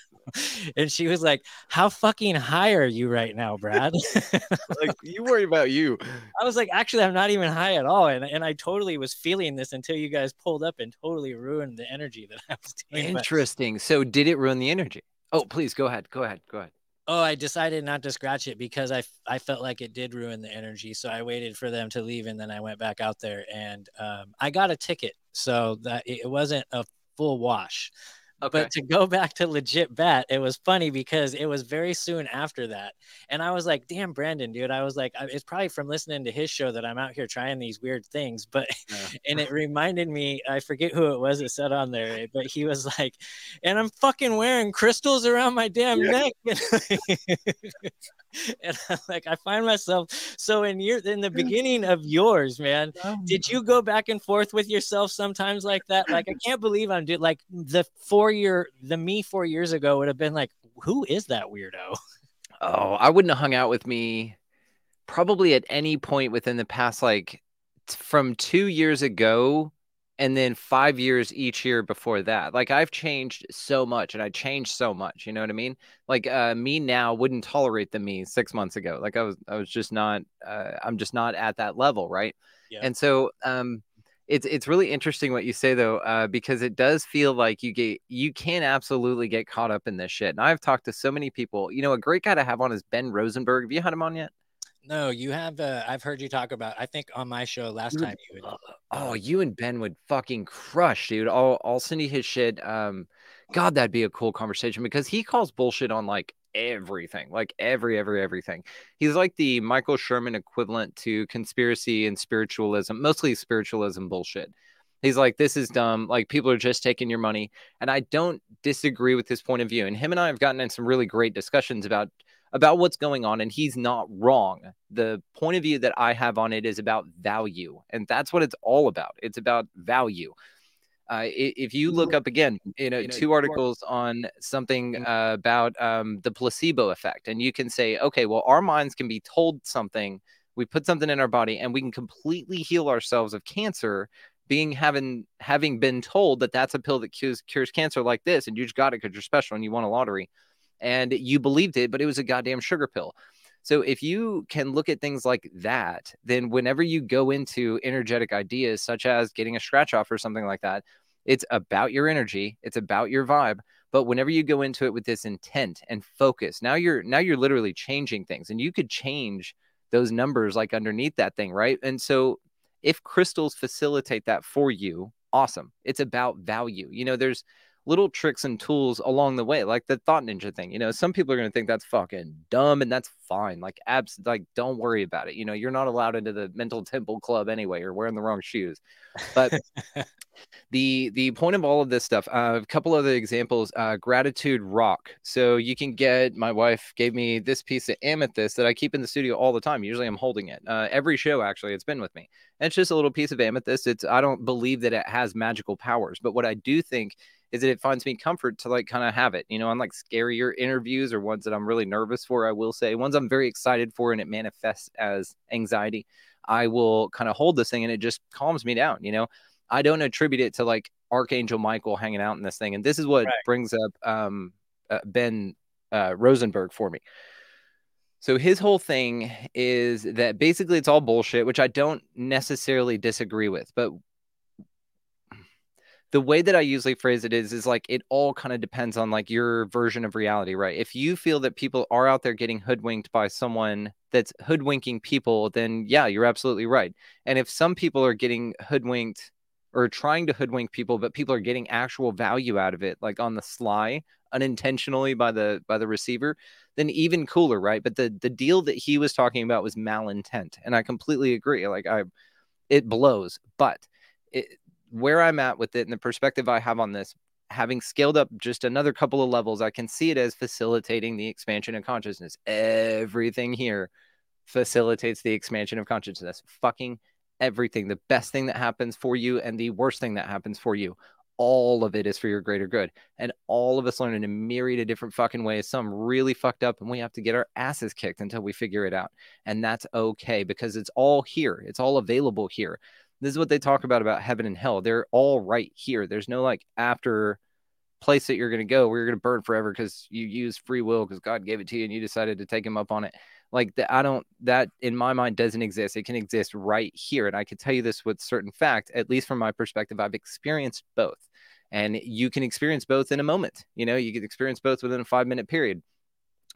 and she was like how fucking high are you right now brad Like, you worry about you. i was like actually i'm not even high at all and, and i totally was feeling this until you guys pulled up and totally ruined the energy that i was doing But- Interesting. So, did it ruin the energy? Oh, please go ahead. Go ahead. Go ahead. Oh, I decided not to scratch it because I, I felt like it did ruin the energy. So I waited for them to leave and then I went back out there and um, I got a ticket. So that it it wasn't a full wash. Okay. But to go back to legit bat, it was funny because it was very soon after that. And I was like, damn, Brandon, dude. I was like, it's probably from listening to his show that I'm out here trying these weird things. But, Yeah. and it reminded me, I forget who it was that said on there, but he was like, and I'm fucking wearing crystals around my damn neck. and I'm like, I find myself so in your, in the beginning of yours, man, oh did you go back and forth with yourself sometimes like that? Like, I can't believe I'm doing like the four year, the me four years ago would have been like, who is that weirdo? Oh, I wouldn't have hung out with me probably at any point within the past, like from two years ago and then five years each year before that. Like I've changed so much and I changed so much. You know what I mean? Like uh, me now wouldn't tolerate the me six months ago. Like I was, I was just not, uh, I'm just not at that level. Right. Yeah. And so, um, it's it's really interesting what you say though, uh, because it does feel like you get you can absolutely get caught up in this shit. And I've talked to so many people. You know, a great guy to have on is Ben Rosenberg. Have you had him on yet? No, you have. Uh, I've heard you talk about. I think on my show last You would- time you would. Oh, you and Ben would fucking crush, dude. I'll I'll send you his shit. Um, God, that'd be a cool conversation because he calls bullshit on like everything, like every every everything. He's like the Michael Shermer equivalent to conspiracy and spiritualism, mostly spiritualism bullshit. He's like, this is dumb. Like people are just taking your money, and I don't disagree with his point of view. And him and I have gotten in some really great discussions about about what's going on and he's not wrong. The point of view that i have on it is about value and that's what it's all about. It's about value. Uh, if you look up again you know two articles on something uh, about um, the placebo effect and you can say okay well our minds can be told something we put something in our body and we can completely heal ourselves of cancer being having having been told that that's a pill that cures, cures cancer like this and you just got it because you're special and you won a lottery and you believed it, but it was a goddamn sugar pill. So if you can look at things like that, then whenever you go into energetic ideas, such as getting a scratch off or something like that, it's about your energy, it's about your vibe. But whenever you go into it with this intent and focus, now you're now you're literally changing things, and you could change those numbers like underneath that thing, right? And so if crystals facilitate that for you, awesome. It's about value. You know, there's little tricks and tools along the way, like the thought ninja thing. You know, some people are going to think that's fucking dumb and that's fine. Like, abs, like, don't worry about it. You know, you're not allowed into the mental temple club anyway. You're wearing the wrong shoes. But the the point of all of this stuff uh, a couple other examples uh, gratitude rock so you can get my wife gave me this piece of amethyst that i keep in the studio all the time usually i'm holding it uh, every show actually it's been with me and it's just a little piece of amethyst it's i don't believe that it has magical powers but what i do think is that it finds me comfort to like kind of have it you know on like scarier interviews or ones that i'm really nervous for i will say ones i'm very excited for and it manifests as anxiety i will kind of hold this thing and it just calms me down you know I don't attribute it to like Archangel Michael hanging out in this thing. And this is what right. brings up um, uh, Ben uh, Rosenberg for me. So his whole thing is that basically it's all bullshit, which I don't necessarily disagree with. But the way that I usually phrase it is, is like it all kind of depends on like your version of reality, right? If you feel that people are out there getting hoodwinked by someone that's hoodwinking people, then yeah, you're absolutely right. And if some people are getting hoodwinked or trying to hoodwink people, but people are getting actual value out of it, like on the sly, unintentionally by the by the receiver, then even cooler, right? But the the deal that he was talking about was malintent, and I completely agree. Like I, it blows, but it, where I'm at with it and the perspective I have on this, having scaled up just another couple of levels, I can see it as facilitating the expansion of consciousness. Everything here facilitates the expansion of consciousness. Fucking everything. The best thing that happens for you and the worst thing that happens for you. All of it is for your greater good. And all of us learn in a myriad of different fucking ways. Some really fucked up and we have to get our asses kicked until we figure it out. And that's okay because it's all here. It's all available here this is what they talk about about heaven and hell. They're all right here. There's no like after place that you're going to go where you're going to burn forever because you use free will because god gave it to you and you decided to take him up on it. Like that i don't that in my mind doesn't exist. It can exist right here. And i can tell you this with certain fact at least from my perspective i've experienced both. And you can experience both in a moment you know? You can experience both within a five minute period.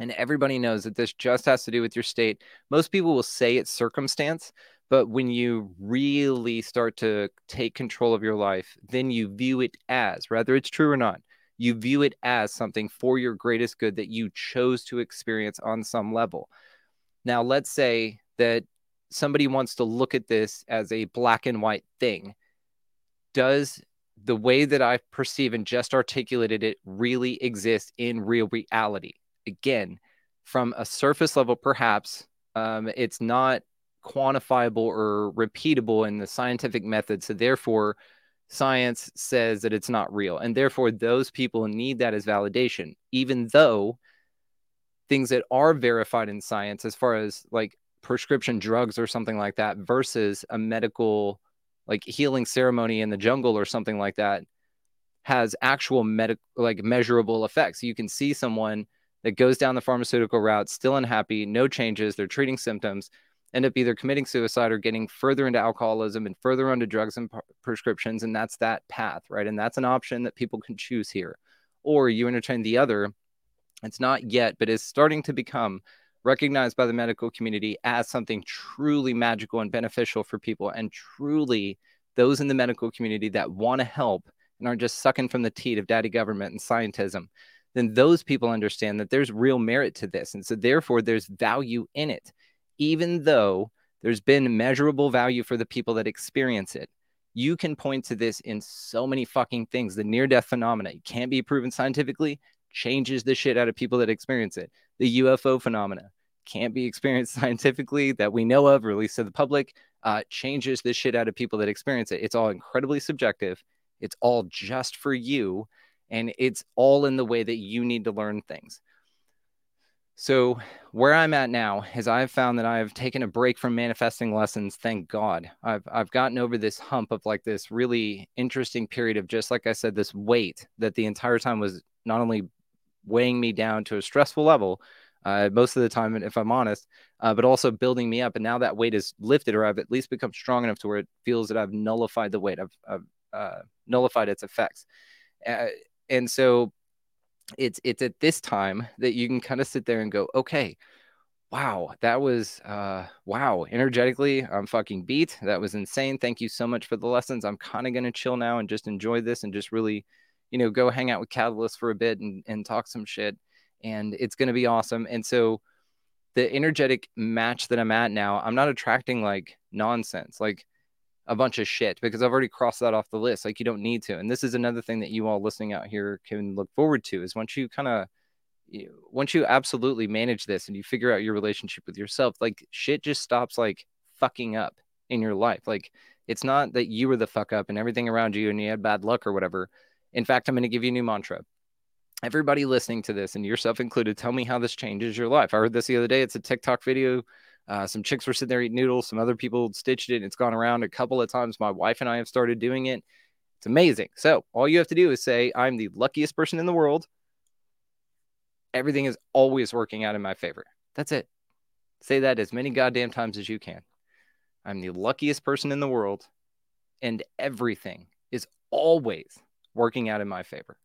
And everybody knows that this just has to do with your state. Most people will say it's circumstance but when you really start to take control of your life then you view it as whether it's true or not you view it as something for your greatest good that you chose to experience on some level now, let's say that somebody wants to look at this as a black and white thing. Does the way that I perceive and just articulated it really exist in real reality? Again, from a surface level, perhaps um, it's not quantifiable or repeatable in the scientific method. So, therefore, science says that it's not real. And therefore, those people need that as validation, even though things that are verified in science as far as like prescription drugs or something like that versus a medical like healing ceremony in the jungle or something like that has actual medical like measurable effects you can see someone that goes down the pharmaceutical route still unhappy no changes they're treating symptoms end up either committing suicide or getting further into alcoholism and further onto drugs and prescriptions and that's that path right? And that's an option that people can choose here. Or you entertain the other it's not yet, but is starting to become recognized by the medical community as something truly magical and beneficial for people, and truly those in the medical community that want to help and aren't just sucking from the teat of daddy government and scientism, then those people understand that there's real merit to this. And so, therefore, there's value in it, even though there's been measurable value for the people that experience it. You can point to this in so many fucking things. The near death phenomena it can't be proven scientifically, changes the shit out of people that experience it. The UFO phenomena can't be experienced scientifically that we know of, released to the public, uh, changes the shit out of people that experience it. It's all incredibly subjective. It's all just for you. And it's all in the way that you need to learn things. So, where I'm at now is I've found that I've taken a break from manifesting lessons. Thank God. I've, I've gotten over this hump of like this really interesting period of just like I said, this weight that the entire time was not only weighing me down to a stressful level uh, most of the time, if I'm honest, uh, but also building me up. And now that weight is lifted, or I've at least become strong enough to where it feels that I've nullified the weight, I've, I've uh, nullified its effects. Uh, and so it's it's at this time that you can kind of sit there and go, okay, wow, that was uh, wow, energetically, I'm fucking beat. That was insane. Thank you so much for the lessons. I'm kind of gonna chill now and just enjoy this and just really you know, go hang out with Catalyst for a bit and, and talk some shit. And it's to be awesome. And so the energetic match that I'm at now, I'm not attracting like nonsense, like a bunch of shit because I've already crossed that off the list. Like you don't need to. And this is another thing that you all listening out here can look forward to is once you kind of once you absolutely manage this and you figure out your relationship with yourself, like shit just stops like fucking up in your life. Like it's not that you were the fuck up and everything around you and you had bad luck or whatever. In fact, I'm going to give you a new mantra. Everybody listening to this and yourself included, tell me how this changes your life. I heard this the other day. It's a TikTok video. Uh, some chicks were sitting there eating noodles. Some other people stitched it. And it's gone around a couple of times. My wife and I have started doing it. It's amazing. So all you have to do is say, I'm the luckiest person in the world. Everything is always working out in my favor. That's it. Say that as many goddamn times as you can. I'm the luckiest person in the world, and everything is always working out in my favor.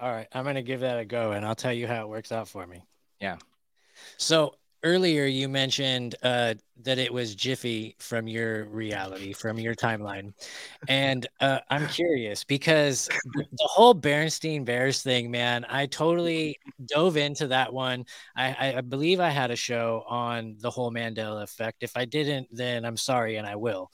All right, I'm gonna give that a go, and I'll tell you how it works out for me. Yeah. So earlier you mentioned uh, that it was Jiffy from your reality, from your timeline, and uh, I'm curious because the whole Berenstein Bears thing, man, I totally dove into that one. I, I believe I had a show on the whole Mandela effect. If I didn't, then I'm sorry, and I will.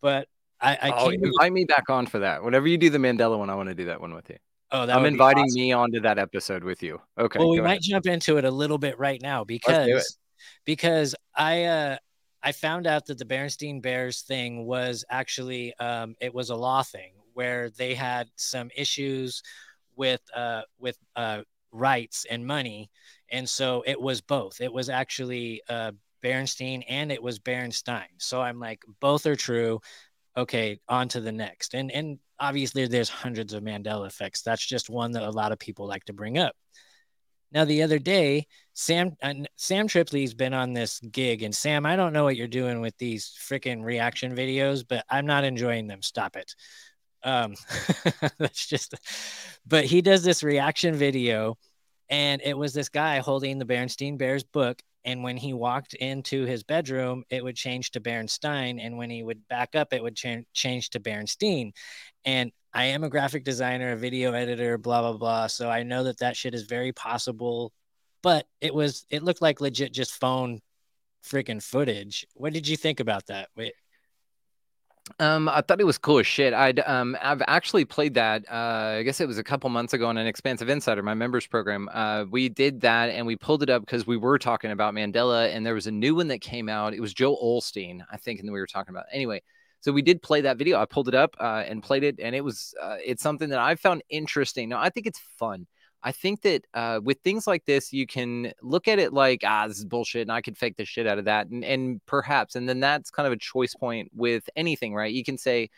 But I, I oh, invite me back on for that. Whenever you do the Mandela one, I want to do that one with you. Oh, that I'm inviting awesome. me onto that episode with you. Okay. well, we might ahead. jump into it a little bit right now because because I uh I found out that the Berenstein Bears thing was actually um it was a law thing where they had some issues with uh with uh rights and money and so it was both it was actually uh Berenstein and it was Berenstein so I'm like both are true okay on to the next and and obviously there's hundreds of mandela effects. That's just one that a lot of people like to bring up. Now the other day sam uh, sam tripley's been on this gig and sam i don't know what you're doing with these freaking reaction videos but i'm not enjoying them. Stop it. Um that's just but he does this reaction video and it was this guy holding the Berenstein Bears book. And when he walked into his bedroom, it would change to Bernstein. And when he would back up, it would cha- change to Bernstein. And I am a graphic designer, a video editor, blah, blah, blah. So I know that that shit is very possible. But it was, it looked like legit just phone freaking footage. What did you think about that? Wait, Um, I thought it was cool as shit. I'd um, I've actually played that. Uh, I guess it was a couple months ago on an Expansive Insider, my members program. Uh, we did that and we pulled it up because we were talking about Mandela, and there was a new one that came out. It was Joe Olstein, I think, and we were talking about anyway. So we did play that video. I pulled it up uh, and played it, and it was uh, it's something that I found interesting. Now I think it's fun. I think that uh, with things like this, you can look at it like, ah, this is bullshit, and I could fake the shit out of that, and and perhaps, and then that's kind of a choice point with anything, right? You can say,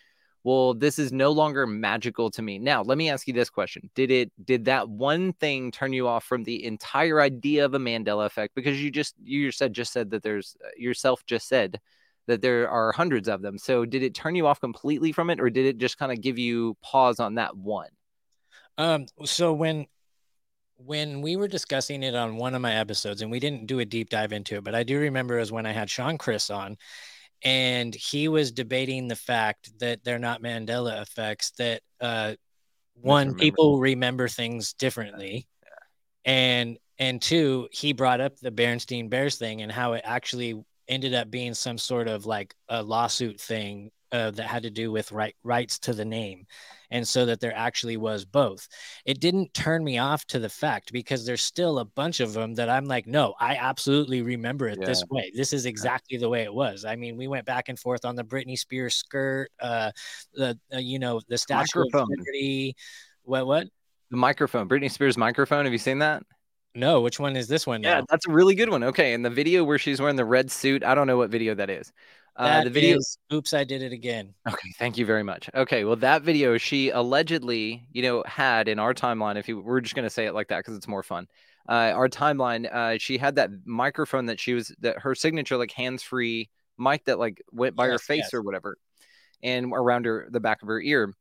well, this is no longer magical to me. Now, let me ask you this question: Did it, did that one thing turn you off from the entire idea of a Mandela effect? Because you just, you said, just said that there's yourself just said that there are hundreds of them. So, did it turn you off completely from it, or did it just kind of give you pause on that one? Um, so when when we were discussing it on one of my episodes, and we didn't do a deep dive into it, but I do remember as when I had Sean Chris on, and he was debating the fact that they're not Mandela effects, that uh one, Misremember. people remember things differently. And and two, he brought up the Bernstein Bears thing and how it actually ended up being some sort of like a lawsuit thing uh, that had to do with right rights to the name and so that there actually was both it didn't turn me off to the fact because there's still a bunch of them that i'm like no i absolutely remember it this way this is exactly the way it was i mean we went back and forth on the britney spears skirt uh the uh, you know the statue of Microphone. liberty what what The microphone, Britney Spears microphone. Have you seen that? no which one is this one Yeah, now? that's a really good one. Okay, and the video where she's wearing the red suit, I don't know what video that is. Uh, the video. is- oops i did it again Okay, thank you very much. Okay, well, that video she allegedly, you know, had in our timeline. If you, we're just gonna say it like that because it's more fun. Uh, our timeline, uh, she had that microphone that she was that her signature like hands-free mic that like went by her face yes. or whatever, and around her the back of her ear,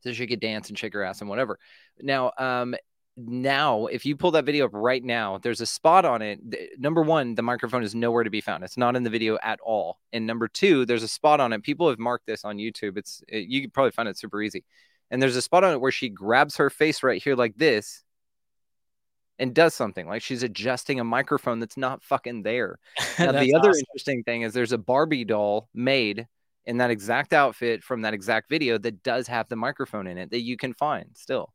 so she could dance and shake her ass and whatever. Now, um, now, if you pull that video up right now, there's a spot on it. Number one, the microphone is nowhere to be found. It's not in the video at all. And number two, there's a spot on it. People have marked this on YouTube. It's it, you can probably find it super easy. And there's a spot on it where she grabs her face right here like this and does something like she's adjusting a microphone that's not fucking there. Now, the other awesome. interesting thing is there's a Barbie doll made in that exact outfit from that exact video that does have the microphone in it that you can find still.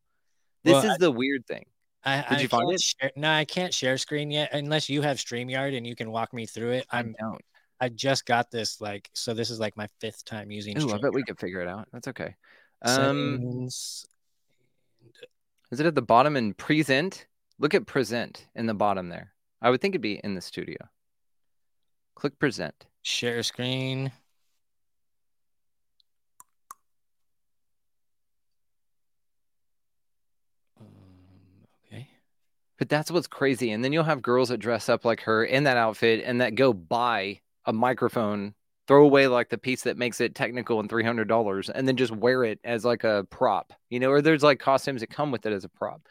This Well, is I- the weird thing. I, Did I you find can't it? Share, no, I can't share screen yet unless you have StreamYard and you can walk me through it. I'm I don't. I just got this like so this is like my fifth time using Ooh, I bet we could figure it out. That's okay. Um, is it at the bottom in present? Look at present in the bottom there. I would think it'd be in the studio. Click present. share screen. But that's what's crazy. And then you'll have girls that dress up like her in that outfit and that go buy a microphone, throw away like the piece that makes it technical and $300, and then just wear it as like a prop, you know, or there's like costumes that come with it as a prop.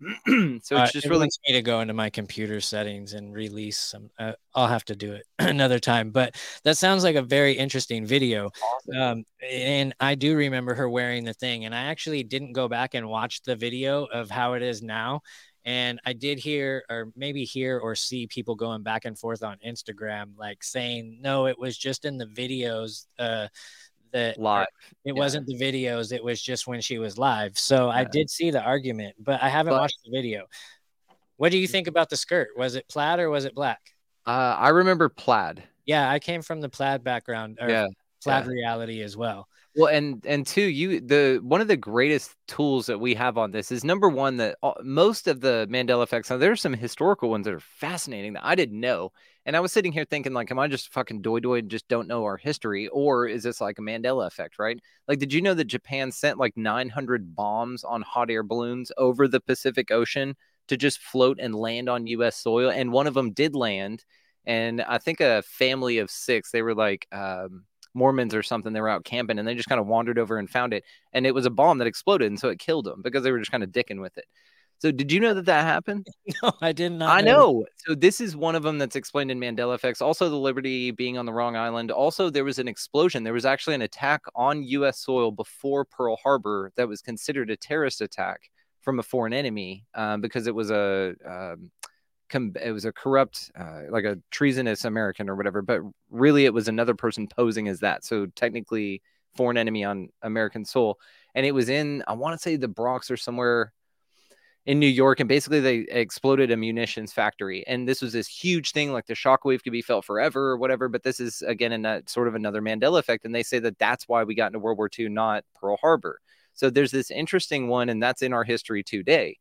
so it's Uh, just it really me to go into my computer settings and release some. Uh, I'll have to do it another time, but that sounds like a very interesting video. awesome. Um, and I do remember her wearing the thing, and I actually didn't go back and watch the video of how it is now. And I did hear, or maybe hear or see people going back and forth on Instagram, like saying, no, it was just in the videos. Uh, that live. it yeah. wasn't the videos, it was just when she was live. So I did see the argument, but I haven't But- watched the video. What do you think about the skirt? Was it plaid or was it black? Uh, I remember plaid. Yeah, I came from the plaid background or Yeah. plaid yeah. reality as well. Well, and and two, you the one of the greatest tools that we have on this is number one that all, most of the Mandela effects. Now, there are some historical ones that are fascinating that I didn't know, and I was sitting here thinking like, am I just fucking doy doy and just don't know our history, or is this like a Mandela effect, right? Like, did you know that Japan sent like 900 bombs on hot air balloons over the Pacific Ocean to just float and land on U.S. soil, and one of them did land, and I think a family of six, they were like. Um, Mormons or something. They were out camping and they just kind of wandered over and found it. And it was a bomb that exploded. And so it killed them because they were just kind of dicking with it. So did you know that that happened? No, I did not. I know. So this is one of them that's explained in Mandela effects. Also, the Liberty being on the wrong island. Also, there was an explosion. There was actually an attack on U.S. soil before Pearl Harbor that was considered a terrorist attack from a foreign enemy um, because it was a um, com- it was a corrupt, uh, like a treasonous American or whatever. But really, it was another person posing as that. So technically, foreign enemy on American soil. And it was in I want to say the Bronx or somewhere in New York, and basically they exploded a munitions factory. And this was this huge thing, like the shockwave could be felt forever or whatever. But this is again in that sort of another Mandela effect, and they say that that's why we got into World War II, not Pearl Harbor. So there's this interesting one, and that's in our history today.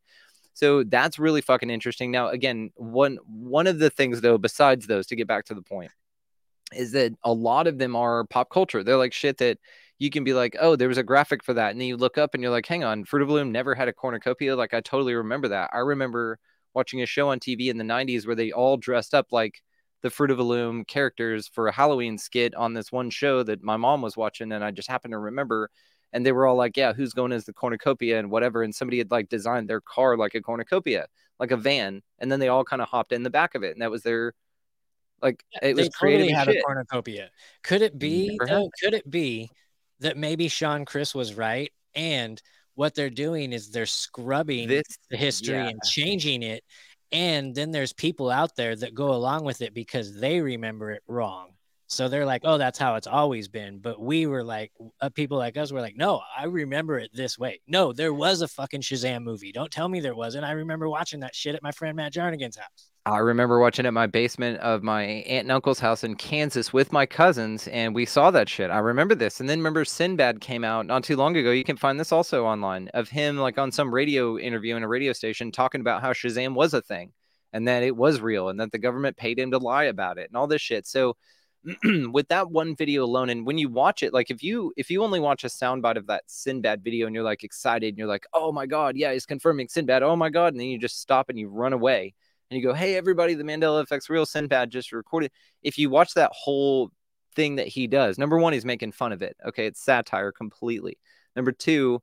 So that's really fucking interesting. Now, again, one one of the things though, besides those, to get back to the point, is that a lot of them are pop culture. They're like shit that you can be like, oh, there was a graphic for that. And then you look up and you're like, hang on, Fruit of Loom never had a cornucopia. Like, I totally remember that. I remember watching a show on TV in the 90s where they all dressed up like the Fruit of the Loom characters for a Halloween skit on this one show that my mom was watching. And I just happened to remember. And they were all like, yeah, who's going as the cornucopia and whatever. And somebody had like designed their car like a cornucopia, like a van. And then they all kind of hopped in the back of it. And that was their, like, it was creative totally had a cornucopia. Could it be though? Could it be that maybe Sean Chris was right and what they're doing is they're scrubbing This, the history yeah. and changing it, and then there's people out there that go along with it because they remember it wrong. So they're like, "Oh, that's how it's always been." But we were like, uh, people like us were like, "No, I remember it this way." No, there was a fucking Shazam movie. Don't tell me there wasn't. I remember watching that shit at my friend Matt Jarnigan's house. I remember watching it in my basement of my aunt and uncle's house in Kansas with my cousins, and we saw that shit. I remember this. And then remember Sinbad came out not too long ago. You can find this also online of him like on some radio interview in a radio station talking about how Shazam was a thing and that it was real and that the government paid him to lie about it and all this shit. So with that one video alone, and when you watch it, like if you if you only watch a soundbite of that Sinbad video and you're like excited and you're like, oh my god, yeah, he's confirming Sinbad, oh my god, and then you just stop and you run away and you go, hey everybody, the Mandela Effect's real Sinbad just recorded. If you watch that whole thing that he does, number one, he's making fun of it. Okay, it's satire completely. Number two,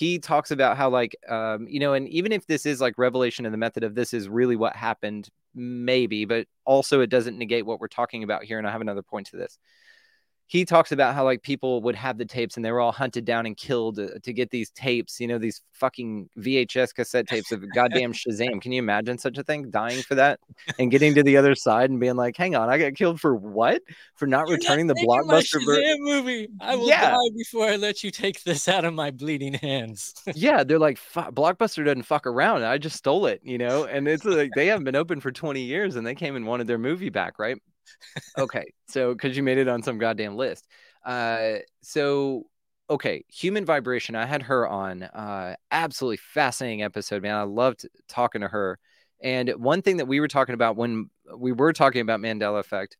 he talks about how like um you know and even if this is like revelation of the method of this is really what happened maybe but also it doesn't negate what we're talking about here and i have another point to this he talks about how like people would have the tapes and they were all hunted down and killed to, to get these tapes, you know, these fucking VHS cassette tapes of goddamn Shazam. Can you imagine such a thing? Dying for that and getting to the other side and being like, hang on, I got killed for what? For not You're returning not the blockbuster Shazam movie. I will Yeah. die before I let you take this out of my bleeding hands. yeah, they're like, Blockbuster doesn't fuck around. I just stole it, you know? And it's like they haven't been open for 20 years and they came and wanted their movie back, right? Okay. So, because you made it on some goddamn list. Uh, so, okay. Human Vibration, I had her on. Uh, absolutely fascinating episode, man. I loved talking to her. And one thing that we were talking about when we were talking about Mandela Effect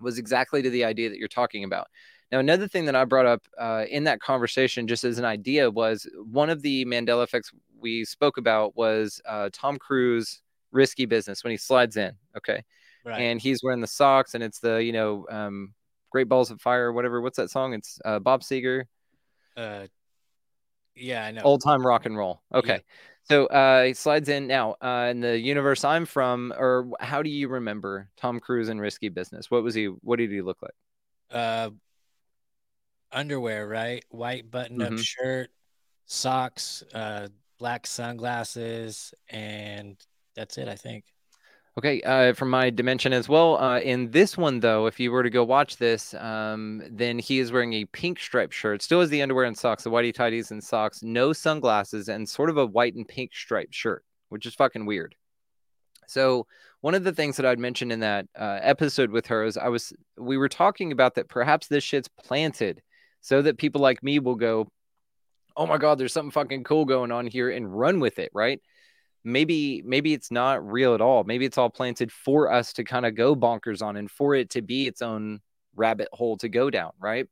was exactly to the idea that you're talking about. Now, another thing that I brought up uh, in that conversation, just as an idea, was one of the Mandela effects we spoke about was uh, Tom Cruise risky business when he slides in. Okay, right. and he's wearing the socks, and it's the you know um, Great Balls of Fire, whatever. What's that song? It's uh, Bob Seger, uh, yeah, I know. old time rock and roll. Okay. So uh, he slides in now uh, in the universe I'm from, or how do you remember Tom Cruise in Risky Business? What was he? What did he look like? uh underwear, right? White button-up Mhm. shirt, socks, uh black sunglasses, and that's it, I think. Okay, uh, from my dimension as well. Uh, in this one, though, if you were to go watch this, um, then he is wearing a pink striped shirt, still has the underwear and socks, the whitey tighties and socks, no sunglasses, and sort of a white and pink striped shirt, which is fucking weird. So one of the things that I'd mentioned in that uh, episode with her is I was we were talking about that perhaps this shit's planted so that people like me will go, oh my god, there's something fucking cool going on here and run with it, right? Maybe maybe it's not real at all. Maybe it's all planted for us to kind of go bonkers on and for it to be its own rabbit hole to go down right?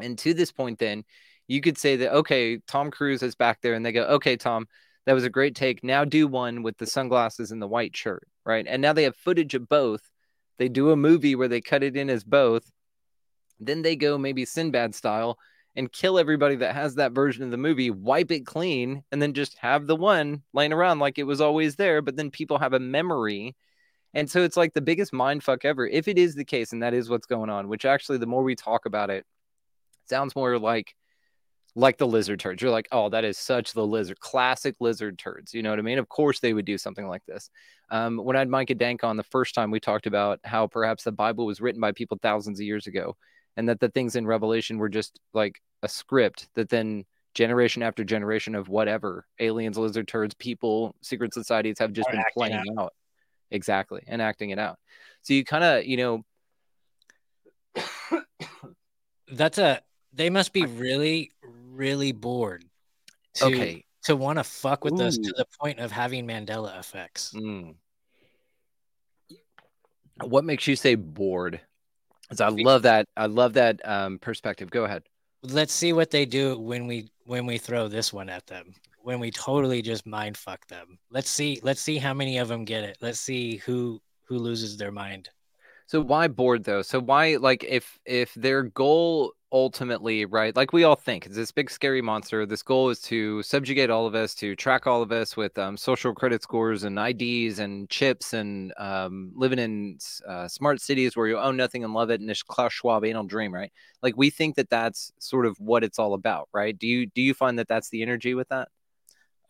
And to this point then you could say that okay tom cruise is back there and they go okay tom that was a great take. Now do one with the sunglasses and the white shirt right? And now they have footage of both. They do a movie where they cut it in as both. Then they go maybe sinbad style and kill everybody that has that version of the movie, wipe it clean, and then just have the one laying around like it was always there. But then people have a memory. And so it's like the biggest mind fuck ever. If it is the case, and that is what's going on, which actually the more we talk about it, sounds more like like the lizard turds. You're like, oh, that is such the lizard, classic lizard turds. You know what I mean? Of course they would do something like this. Um, when I had Micah Dank on the first time, we talked about how perhaps the Bible was written by people thousands of years ago and that the things in revelation were just like a script that then generation after generation of whatever aliens lizard turds people secret societies have just been playing out. exactly and acting it out so you kind of you know That's a they must be really, really bored to okay to want to fuck with us to the point of having Mandela effects. Mm. what makes you say bored 'Cause i love that i love that um perspective go ahead Let's see what they do when we when we throw this one at them. When we totally just mind fuck them. Let's see let's see how many of them get it. Let's see who who loses their mind. So why bored though? So why like if if their goal ultimately, right? Like we all think it's this big scary monster. This goal is to subjugate all of us, to track all of us with um, social credit scores and IDs and chips and um, living in uh, smart cities where you own nothing and love it and this Klaus Schwab anal dream, right? Like we think that that's sort of what it's all about, right? Do you do you find that that's the energy with that?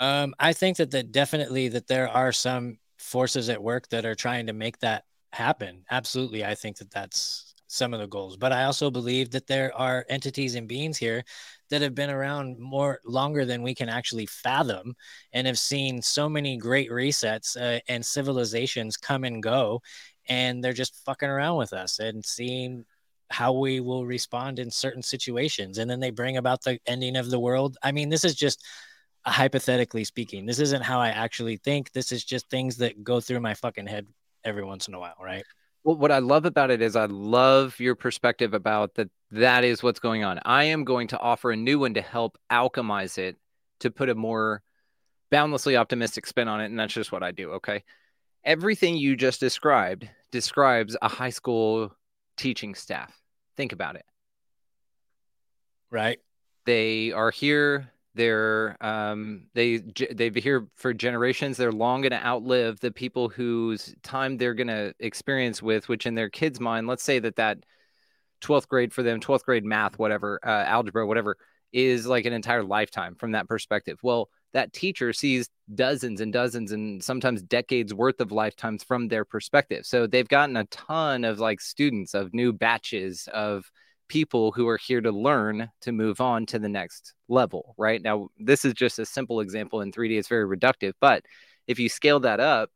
Um, I think that that definitely that there are some forces at work that are trying to make that happen. Absolutely, I think that that's some of the goals. But I also believe that there are entities and beings here that have been around more longer than we can actually fathom, and have seen so many great resets uh, and civilizations come and go, and they're just fucking around with us and seeing how we will respond in certain situations and then they bring about the ending of the world i mean this is just hypothetically speaking. This isn't how I actually think. This is just things that go through my fucking head every once in a while, right? Well, what I love about it is I love your perspective about that. That is what's going on. I am going to offer a new one to help alchemize it to put a more boundlessly optimistic spin on it. And that's just what I do. Okay. Everything you just described describes a high school teaching staff. Think about it. Right. They are here. They're um they they've been here for generations they're long going to outlive the people whose time they're going to experience with which in their kids mind let's say that that 12th grade for them 12th grade math whatever uh, algebra whatever is like an entire lifetime from that perspective. Well that teacher sees dozens and dozens and sometimes decades worth of lifetimes from their perspective. So they've gotten a ton of like students of new batches of people who are here to learn to move on to the next level, right? Now, this is just a simple example in 3D, it's very reductive, but if you scale that up,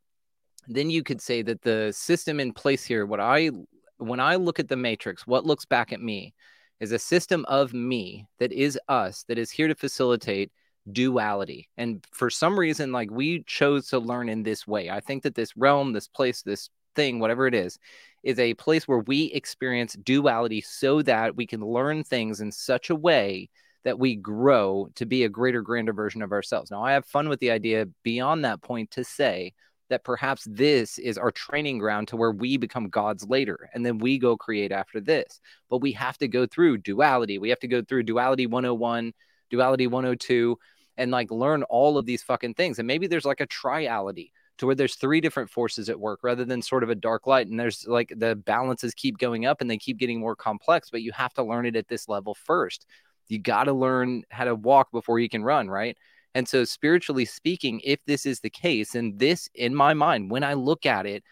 then you could say that the system in place here, what I when I look at the matrix, what looks back at me is a system of me that is us that is here to facilitate duality. And for some reason, like we chose to learn in this way. I think that this realm, this place, this thing, whatever it is, is a place where we experience duality so that we can learn things in such a way that we grow to be a greater, grander version of ourselves. Now, I have fun with the idea beyond that point to say that perhaps this is our training ground to where we become gods later and then we go create after this. But we have to go through duality. We have to go through duality 101, duality 102, and like learn all of these fucking things. And maybe there's like a triality to where there's three different forces at work rather than sort of a dark light. And there's like the balances keep going up and they keep getting more complex, but you have to learn it at this level first. You got to learn how to walk before you can run, right? And so, spiritually speaking, if this is the case, and this in my mind, when I look at it,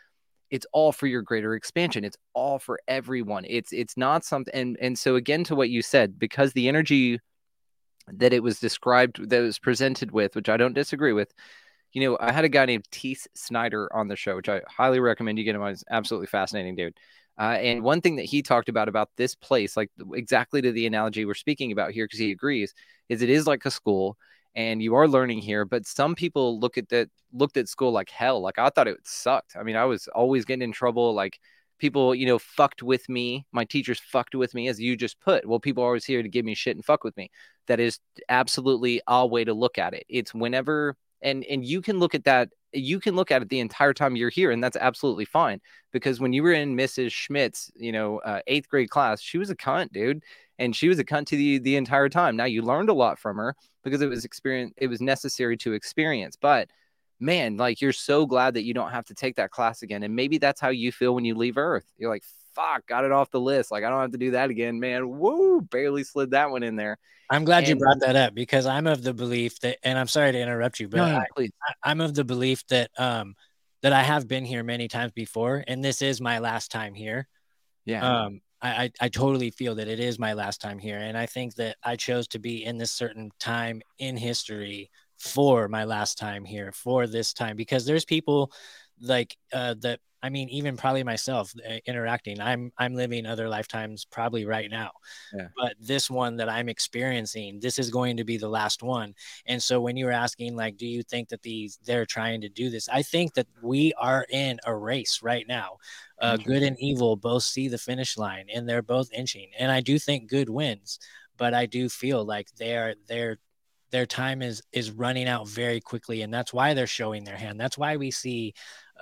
it's all for your greater expansion. It's all for everyone. It's it's not something and and so again to what you said, because the energy that it was described that was presented with, which I don't disagree with, you know, I had a guy named Teese Snyder on the show, which I highly recommend you get him on. He's absolutely fascinating, dude. Uh, and one thing that he talked about about this place, like exactly to the analogy we're speaking about here, because he agrees, is it is like a school and you are learning here. But some people look at that, looked at school like hell. Like I thought it sucked. I mean, I was always getting in trouble. Like people, you know, fucked with me. My teachers fucked with me, as you just put. Well, people are always here to give me shit and fuck with me. That is absolutely a way to look at it. It's whenever and and you can look at that you can look at it the entire time you're here and that's absolutely fine because when you were in mrs schmidt's you know uh, eighth grade class she was a cunt dude and she was a cunt to the the entire time. Now you learned a lot from her because it was experience it was necessary to experience but man like you're so glad that you don't have to take that class again and maybe that's how you feel when you leave earth. You're like fuck, got it off the list. Like I don't have to do that again, man. Woo, barely slid that one in there. I'm glad and, you brought that up because I'm of the belief that, and I'm sorry to interrupt you, but no, I, I'm of the belief that um that I have been here many times before, and this is my last time here. Yeah. Um, I, I, I totally feel that it is my last time here, and I think that I chose to be in this certain time in history for my last time here for this time because there's people like uh, that I mean, even probably myself uh, interacting, I'm I'm living other lifetimes probably right now. Yeah. But this one that I'm experiencing, this is going to be the last one. And so when you were asking, like, do you think that these they're trying to do this? I think that we are in a race right now. Uh, good and evil both see the finish line, and they're both inching. And I do think good wins, but I do feel like they're they're their time is is running out very quickly and that's why they're showing their hand that's why we see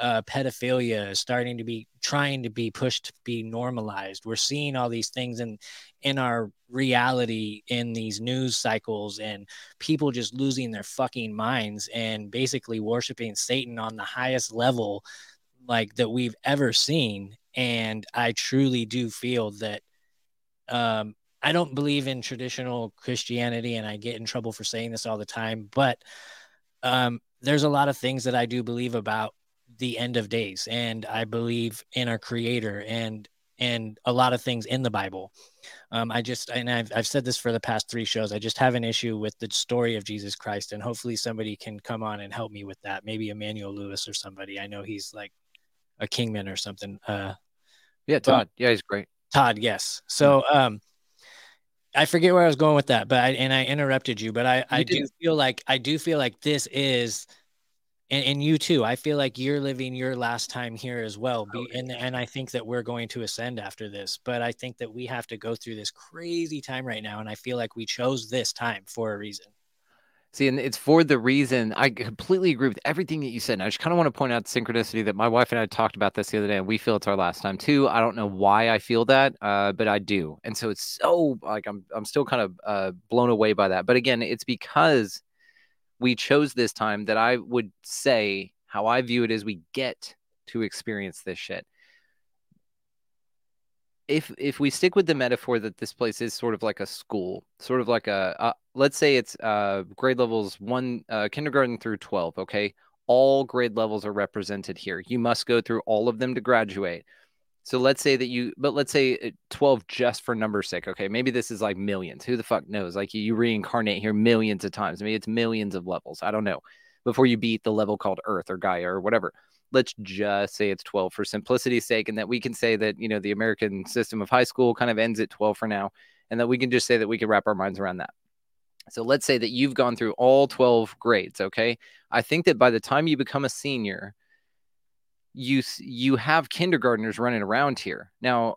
uh, pedophilia starting to be trying to be pushed to be normalized. We're seeing all these things in in our reality in these news cycles and people just losing their fucking minds and basically worshiping Satan on the highest level like that we've ever seen. And I truly do feel that um, I don't believe in traditional Christianity, and I get in trouble for saying this all the time, but um, there's a lot of things that I do believe about the end of days and i believe in our creator and and a lot of things in the bible. Um, i just and I've, I've said this for the past three shows i just have an issue with the story of jesus christ and hopefully somebody can come on and help me with that. Maybe emmanuel lewis or somebody. I know he's like a kingman or something uh yeah todd. Yeah he's great. Todd yes. So um I forget where I was going with that, but I and I interrupted you, but I, I do feel like I do feel like this is and, and you too i feel like you're living your last time here as well Be, and and i think that we're going to ascend after this but i think that we have to go through this crazy time right now and i feel like we chose this time for a reason See, and it's for the reason I completely agree with everything that you said. And I just kind of want to point out the synchronicity that my wife and I talked about this the other day, and we feel it's our last time too. I don't know why I feel that, uh, but I do, and so it's so like I'm I'm still kind of uh, blown away by that. But again, it's because we chose this time that I would say how I view it is we get to experience this shit if if we stick with the metaphor that this place is sort of like a school, sort of like a uh, let's say it's uh, grade levels one uh, kindergarten through 12, okay? All grade levels are represented here. You must go through all of them to graduate. So let's say that you, but let's say uh, 12 just for number's sake. Okay. Maybe this is like millions. Who the fuck knows? Like you reincarnate here millions of times. I mean, it's millions of levels. I don't know. Before you beat the level called Earth or Gaia or whatever let's just say it's 12 for simplicity's sake and that we can say that you know the american system of high school kind of ends at 12 for now and that we can just say that we can wrap our minds around that so let's say that you've gone through all 12 grades okay i think that by the time you become a senior you you have kindergartners running around here now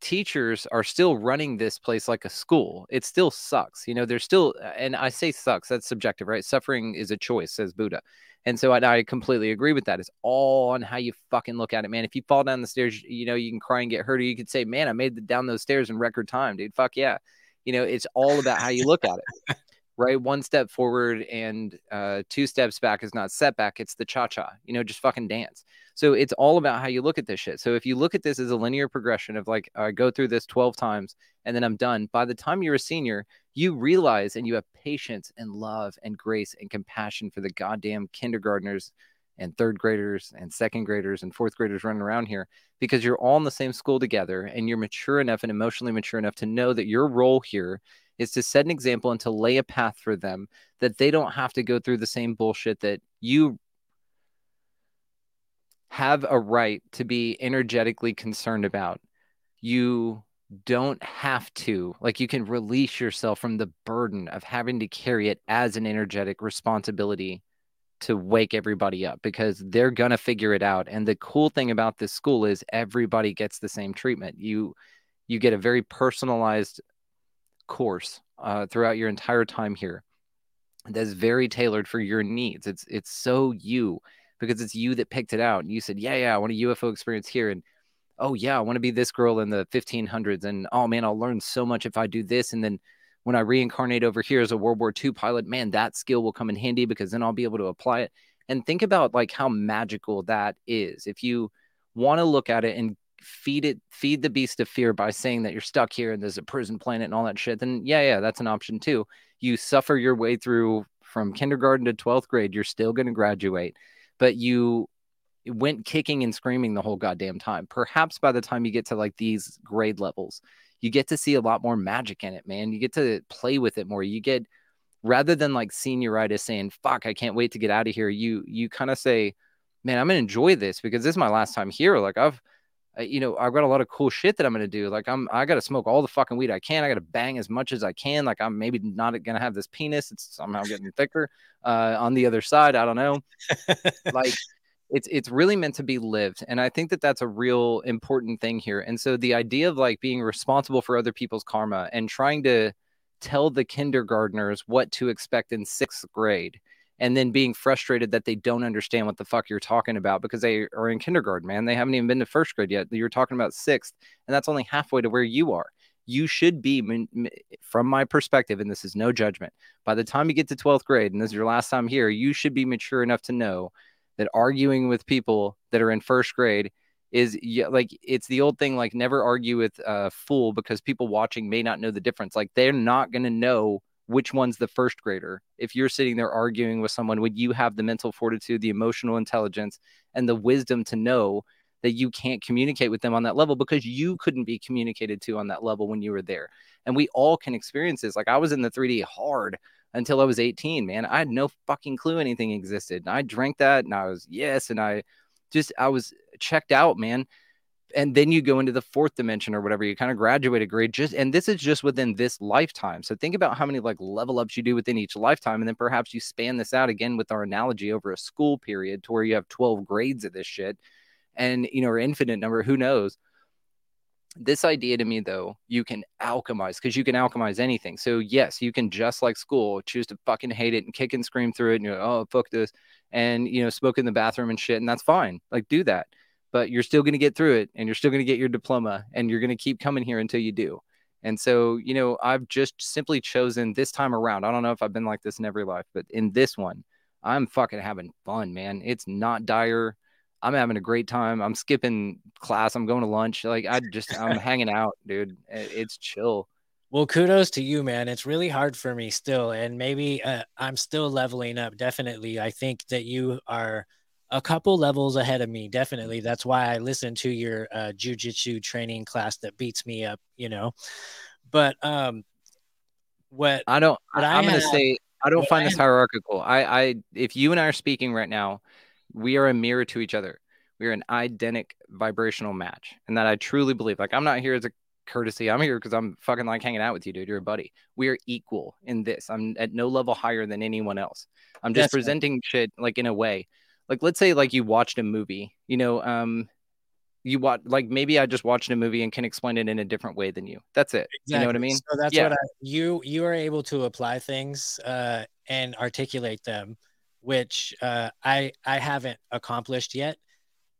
teachers are still running this place like a school it still sucks you know there's still and i say sucks that's subjective right suffering is a choice says buddha and so I, I, completely agree with that. It's all on how you fucking look at it, man. If you fall down the stairs, you know, you can cry and get hurt, or you could say, man, I made it down those stairs in record time, dude. Fuck yeah. You know, it's all about how you look at it, right? One step forward and uh, two steps back is not setback. It's the cha cha, you know, just fucking dance. So it's all about how you look at this shit. So if you look at this as a linear progression of like, I go through this 12 times and then I'm done, by the time you're a senior, you realize and you have patience and love and grace and compassion for the goddamn kindergartners and third graders and second graders and fourth graders running around here because you're all in the same school together and you're mature enough and emotionally mature enough to know that your role here is to set an example and to lay a path for them that they don't have to go through the same bullshit that you have a right to be energetically concerned about. You don't have to like you can release yourself from the burden of having to carry it as an energetic responsibility to wake everybody up because they're going to figure it out and the cool thing about this school is everybody gets the same treatment you you get a very personalized course uh, throughout your entire time here that's very tailored for your needs it's it's so you because it's you that picked it out and you said yeah yeah i want a ufo experience here and oh yeah, I want to be this girl in the 1500s, and oh man, I'll learn so much if I do this, and then when I reincarnate over here as a World War II pilot, man, that skill will come in handy because then I'll be able to apply it. And think about like how magical that is. If you want to look at it and feed it, feed the beast of fear by saying that you're stuck here and there's a prison planet and all that shit, then yeah, yeah, that's an option too. You suffer your way through from kindergarten to 12th grade, you're still going to graduate, but you went kicking and screaming the whole goddamn time. Perhaps by the time you get to like these grade levels, you get to see a lot more magic in it, man. You get to play with it more. You get rather than like senioritis saying, fuck, I can't wait to get out of here. You you kind of say, man, I'm gonna enjoy this because this is my last time here. Like I've you know, I've got a lot of cool shit that I'm gonna do. Like I'm, I gotta smoke all the fucking weed I can. I gotta bang as much as I can. Like I'm maybe not gonna have this penis. It's somehow getting thicker. Uh, on the other side, I don't know. like it's it's really meant to be lived and i think that that's a real important thing here and so the idea of like being responsible for other people's karma and trying to tell the kindergartners what to expect in sixth grade and then being frustrated that they don't understand what the fuck you're talking about because they are in kindergarten man. They haven't even been to first grade yet. You're talking about sixth and that's only halfway to where you are. You should be from my perspective and this is no judgment by the time you get to 12th grade and this is your last time here you should be mature enough to know that arguing with people that are in first grade is like it's the old thing like never argue with a fool because people watching may not know the difference. Like they're not going to know which one's the first grader if you're sitting there arguing with someone would you have the mental fortitude the emotional intelligence and the wisdom to know that you can't communicate with them on that level because you couldn't be communicated to on that level when you were there and we all can experience this like i was in the 3d hard until I was 18, man. I had no fucking clue anything existed. And I drank that and I was, yes. And I just, I was checked out, man. And then you go into the fourth dimension or whatever, you kind of graduate a grade just, and this is just within this lifetime. So think about how many like level ups you do within each lifetime. And then perhaps you span this out again with our analogy over a school period to where you have 12 grades of this shit and, you know, or infinite number, who knows? this idea to me though you can alchemize because you can alchemize anything so yes you can just like school choose to fucking hate it and kick and scream through it and you're like, oh fuck this and you know smoke in the bathroom and shit and that's fine like do that but you're still going to get through it and you're still going to get your diploma and you're going to keep coming here until you do and so you know i've just simply chosen this time around i don't know if i've been like this in every life but in this one i'm fucking having fun man it's not dire I'm having a great time. I'm skipping class. I'm going to lunch. Like I just I'm hanging out, dude. It's chill. Well, kudos to you, man. It's really hard for me still, and maybe uh, I'm still leveling up. Definitely, I think that you are a couple levels ahead of me. Definitely, that's why I listen to your uh, jujitsu training class that beats me up. You know, but um, what I don't. What I'm going to say. I don't find I this hierarchical. I, I, if you and I are speaking right now, we are a mirror to each other. We are an identical vibrational match. And that I truly believe. Like, I'm not here as a courtesy. I'm here because I'm fucking like hanging out with you, dude. You're a buddy. We are equal in this. I'm at no level higher than anyone else. I'm just That's presenting right. shit like in a way. Like, let's say like you watched a movie, you know, um, you watch like maybe I just watched a movie and can explain it in a different way than you. That's it. Exactly. You know what I mean? So that's yeah. what I you you are able to apply things uh and articulate them which uh, I I haven't accomplished yet.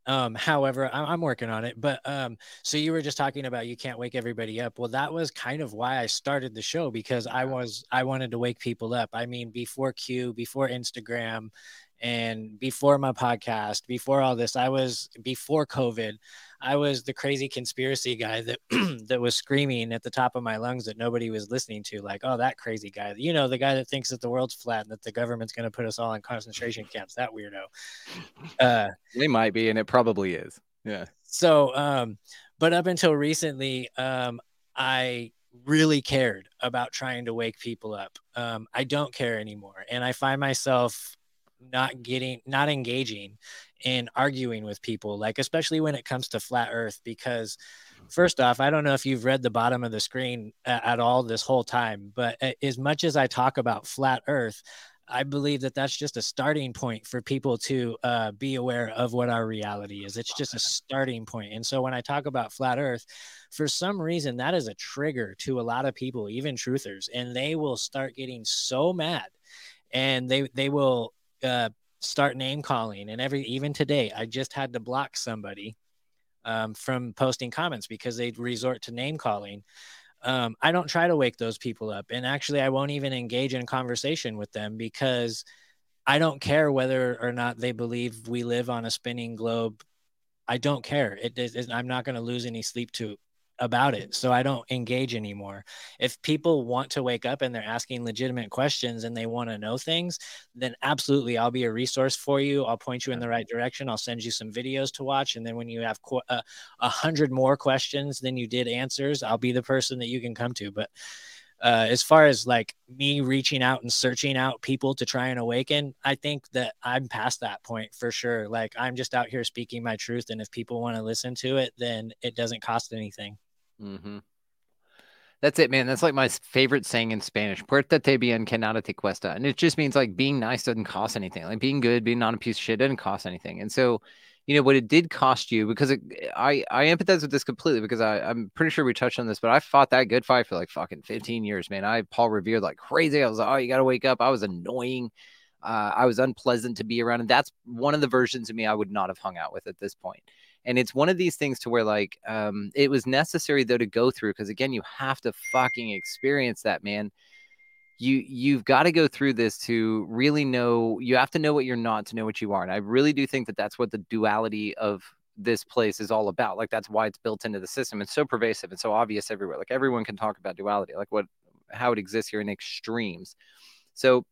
Um, however, I'm, I'm working on it. But um, so you were just talking about you can't wake everybody up. Well, that was kind of why I started the show because I was I wanted to wake people up. I mean, before Q, before Instagram, and before my podcast, before all this, I was before COVID. I was the crazy conspiracy guy that that was screaming at the top of my lungs that nobody was listening to, like, oh, that crazy guy. You know, the guy that thinks that the world's flat and that the government's going to put us all in concentration camps. That weirdo. Uh, they might be, and it probably is. Yeah. So, um, but up until recently, um, I really cared about trying to wake people up. Um, I don't care anymore, and I find myself not getting not engaging in arguing with people like especially when it comes to flat earth because first off i don't know if you've read the bottom of the screen at all this whole time but as much as i talk about flat earth I believe that that's just a starting point for people to uh, be aware of what our reality is. It's just a starting point. And so when I talk about flat earth, for some reason, that is a trigger to a lot of people, even truthers, and they will start getting so mad and they, they will uh, start name calling. And every even today i just had to block somebody um, from posting comments because they resort to name calling. Um, i don't try to wake those people up. And actually i won't even engage in conversation with them because i don't care whether or not they believe we live on a spinning globe. I don't care. It, it i'm not going to lose any sleep to about it. So I don't engage anymore. If people want to wake up and they're asking legitimate questions and they want to know things, then absolutely I'll be a resource for you. I'll point you in the right direction. I'll send you some videos to watch. And then when you have qu- uh, a hundred more questions than you did answers, I'll be the person that you can come to. But uh, as far as like me reaching out and searching out people to try and awaken, I think that I'm past that point for sure. Like I'm just out here speaking my truth, and if people want to listen to it, then it doesn't cost anything. Mm-hmm. That's it, man. That's like my favorite saying in Spanish. Puerta te bien que nada te cuesta. And it just means like being nice doesn't cost anything. Like being good, being not a piece of shit doesn't cost anything. And so, you know, what it did cost you because it, I, I empathize with this completely because I, I'm pretty sure we touched on this, but I fought that good fight for like fucking 15 years, man. I Paul revered like crazy. I was like, oh, you got to wake up. I was annoying. Uh, I was unpleasant to be around. And that's one of the versions of me I would not have hung out with at this point. And it's one of these things to where like um, it was necessary though to go through because again, you have to fucking experience that, man. You you've got to go through this to really know. You have to know what you're not to know what you are. And I really do think that that's what the duality of this place is all about. Like that's why it's built into the system. It's so pervasive and so obvious everywhere. Like everyone can talk about duality, like what how it exists here in extremes. So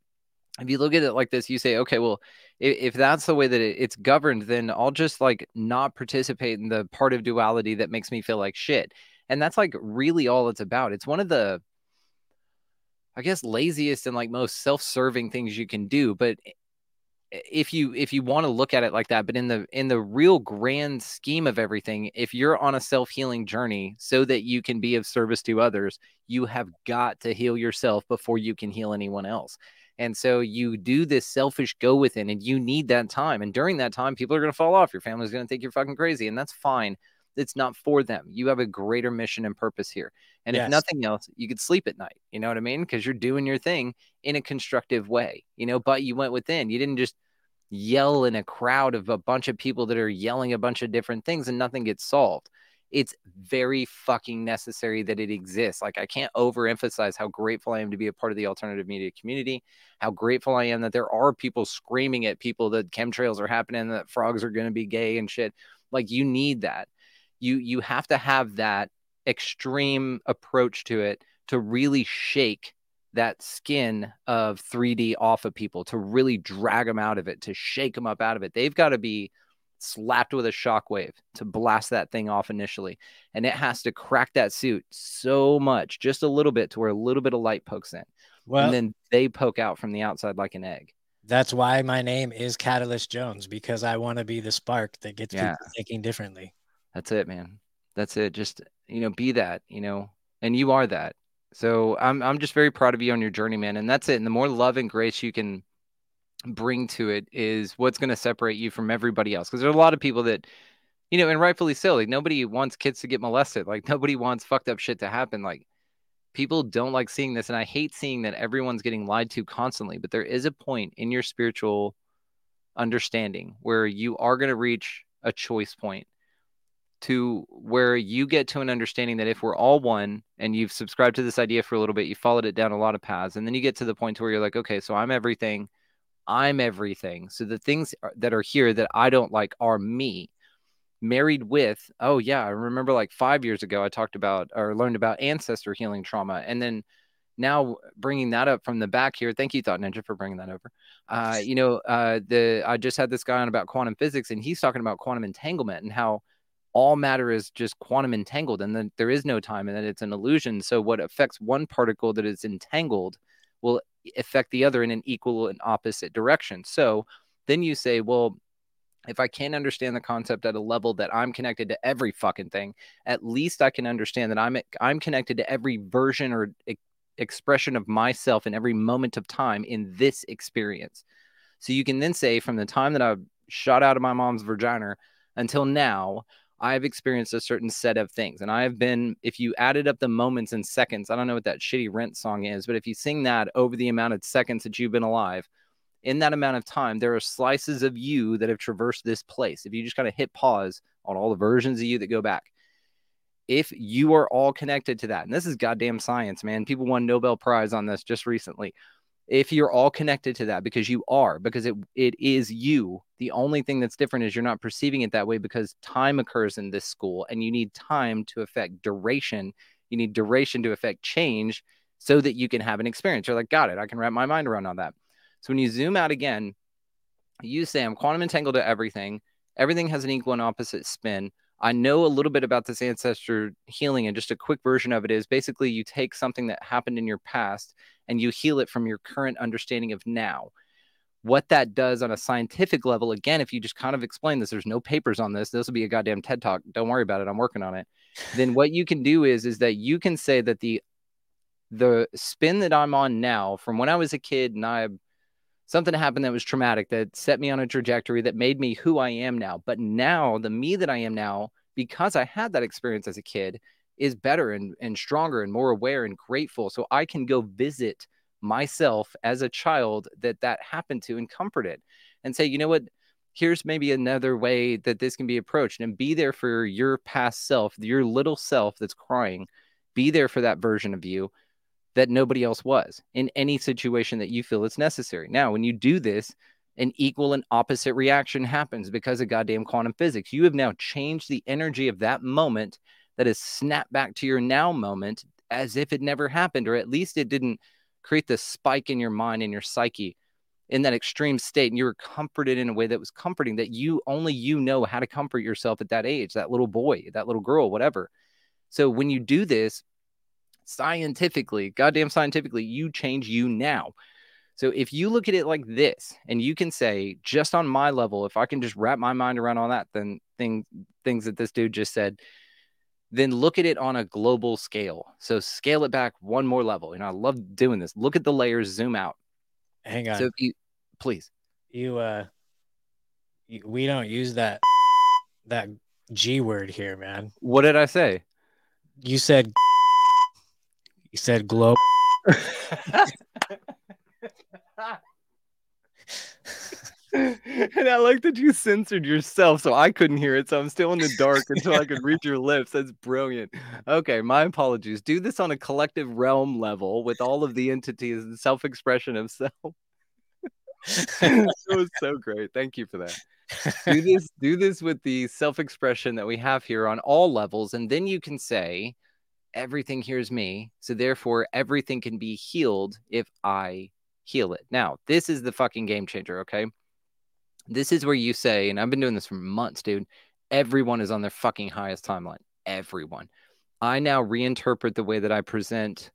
if you look at it like this, you say, okay, well, if, if that's the way that it, it's governed, then I'll just like not participate in the part of duality that makes me feel like shit. And that's like really all it's about. It's one of the, I guess, laziest and like most self-serving things you can do. But if you if you want to look at it like that, but in the in the real grand scheme of everything, if you're on a self-healing journey so that you can be of service to others, you have got to heal yourself before you can heal anyone else. And so you do this selfish go within and you need that time. And during that time, people are going to fall off. Your family's going to think you're fucking crazy. And that's fine. it's not for them. You have a greater mission and purpose here. And Yes. if nothing else, you could sleep at night. You know what I mean? Because you're doing your thing in a constructive way, you know, but you went within. You didn't just yell in a crowd of a bunch of people that are yelling a bunch of different things and nothing gets solved. It's very fucking necessary that it exists. Like, I can't overemphasize how grateful I am to be a part of the alternative media community, how grateful I am that there are people screaming at people that chemtrails are happening, that frogs are going to be gay and shit. Like, you need that. You you have to have that extreme approach to it to really shake that skin of 3D off of people, to really drag them out of it, to shake them up out of it. They've got to be slapped with a shockwave to blast that thing off initially. And it has to crack that suit so much, just a little bit, to where a little bit of light pokes in. Well, and then they poke out from the outside like an egg. that's why my name is Catalyst Jones because I want to be the spark that gets Yeah. people thinking differently. That's it, man. That's it. Just you know, be that, you know, and you are that. So I'm I'm just very proud of you on your journey, man. And that's it. And the more love and grace you can bring to it is what's going to separate you from everybody else. Because there are a lot of people that, you know, and rightfully so. Like nobody wants kids to get molested. Like nobody wants fucked up shit to happen. Like people don't like seeing this, and I hate seeing that everyone's getting lied to constantly. But there is a point in your spiritual understanding where you are going to reach a choice point to where you get to an understanding that if we're all one and you've subscribed to this idea for a little bit, you followed it down a lot of paths, and then you get to the point to where you're like, okay, so I'm everything, I'm everything. So the things that are here that I don't like are me. Married with, oh yeah, I remember like five years ago I talked about or learned about ancestor healing trauma, and then now bringing that up from the back here. Thank you, Thought Ninja, for bringing that over. Uh, you know, uh, the I just had this guy on about quantum physics, and he's talking about quantum entanglement and how all matter is just quantum entangled and then there is no time and that it's an illusion. So what affects one particle that is entangled will affect the other in an equal and opposite direction. So then you say, well, if I can't understand the concept at a level that I'm connected to every fucking thing, at least I can understand that I'm I'm connected to every version or e- expression of myself in every moment of time in this experience. So you can then say from the time that I shot out of my mom's vagina until now, I've experienced a certain set of things. And I have been, if you added up the moments and seconds, I don't know what that shitty rent song is, but if you sing that over the amount of seconds that you've been alive, in that amount of time, there are slices of you that have traversed this place. If you just kind of hit pause on all the versions of you that go back, if you are all connected to that, and this is goddamn science, man. People won Nobel Prize on this just recently. If you're all connected to that, because you are, because it it is you. The only thing that's different is you're not perceiving it that way because time occurs in this school, and you need time to affect duration. You need duration to affect change, so that you can have an experience. You're like, got it. I can wrap my mind around all that. So when you zoom out again, you say I'm quantum entangled to everything. Everything has an equal and opposite spin. I know a little bit about this ancestor healing, and just a quick version of it is basically you take something that happened in your past and you heal it from your current understanding of now. What that does on a scientific level, again, if you just kind of explain this, there's no papers on this. This will be a goddamn TED talk. Don't worry about it. I'm working on it. then what you can do is is that you can say that the the spin that I'm on now from when I was a kid and I something happened that was traumatic that set me on a trajectory that made me who I am now. But now, the me that I am now, because I had that experience as a kid, is better and, and stronger and more aware and grateful. So I can go visit myself as a child that that happened to and comfort it and say, you know what? Here's maybe another way that this can be approached and be there for your past self, your little self that's crying. Be there for that version of you that nobody else was in any situation that you feel it's necessary. Now, when you do this, an equal and opposite reaction happens because of goddamn quantum physics. You have now changed the energy of that moment that is snapped back to your now moment as if it never happened, or at least it didn't create the spike in your mind and your psyche in that extreme state. And you were comforted in a way that was comforting that you only you know how to comfort yourself at that age, that little boy, that little girl, whatever. So when you do this, scientifically, goddamn scientifically, you change you now. So if you look at it like this, and you can say, just on my level, if I can just wrap my mind around all that, then thing, things that this dude just said, then look at it on a global scale. So scale it back one more level. And I love doing this. Look at the layers, zoom out. Hang on. So if you please, you uh you, we don't use that that G word here, man. What did I say? You said you said globe. and I like that you censored yourself so I couldn't hear it. So I'm still in the dark until I could read your lips. That's brilliant. Okay, my apologies. Do this on a collective realm level with all of the entities and self expression of self. it was so great. Thank you for that. Do this, do this with the self expression that we have here on all levels. And then you can say, everything hears me. So therefore, everything can be healed if I heal it. Now, this is the fucking game changer. Okay this is where you say, and I've been doing this for months, dude. Everyone is on their fucking highest timeline. Everyone. I now reinterpret the way that I present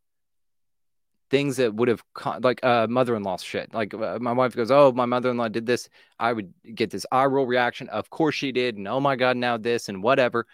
things that would have like uh, mother-in-law shit. Like uh, my wife goes, "Oh, my mother-in-law did this." I would get this eye roll reaction. Of course she did, and oh my god, now this and whatever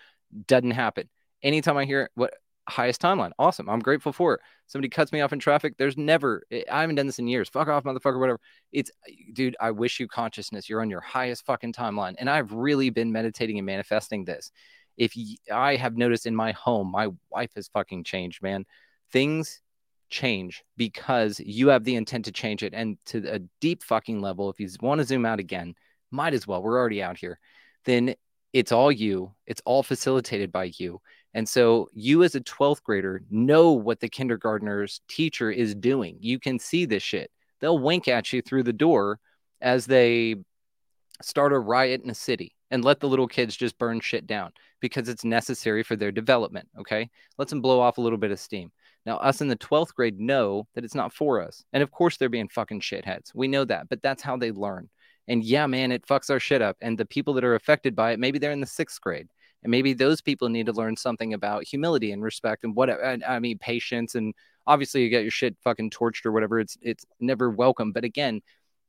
doesn't happen. Anytime I hear what highest timeline. Awesome. I'm grateful for it. Somebody cuts me off in traffic. There's never, eh, I haven't done this in years. Fuck off, motherfucker, whatever. It's, dude, I wish you consciousness. You're on your highest fucking timeline. And I've really been meditating and manifesting this. If y- I have noticed in my home, my wife has fucking changed, man. Things change because you have the intent to change it. And to a deep fucking level, if you want to zoom out again, might as well. We're already out here. Then it's all you, it's all facilitated by you and so you as a 12th grader know what the kindergartner's teacher is doing. You can see this shit. They'll wink at you through the door as they start a riot in a city and let the little kids just burn shit down because it's necessary for their development. Okay. Let them blow off a little bit of steam. Now, us in the 12th grade know that it's not for us. And of course, they're being fucking shitheads. We know that, but that's how they learn. And yeah, man, it fucks our shit up. And the people that are affected by it, maybe they're in the sixth grade and maybe those people need to learn something about humility and respect and what i mean patience and obviously you get your shit fucking torched or whatever it's it's never welcome but again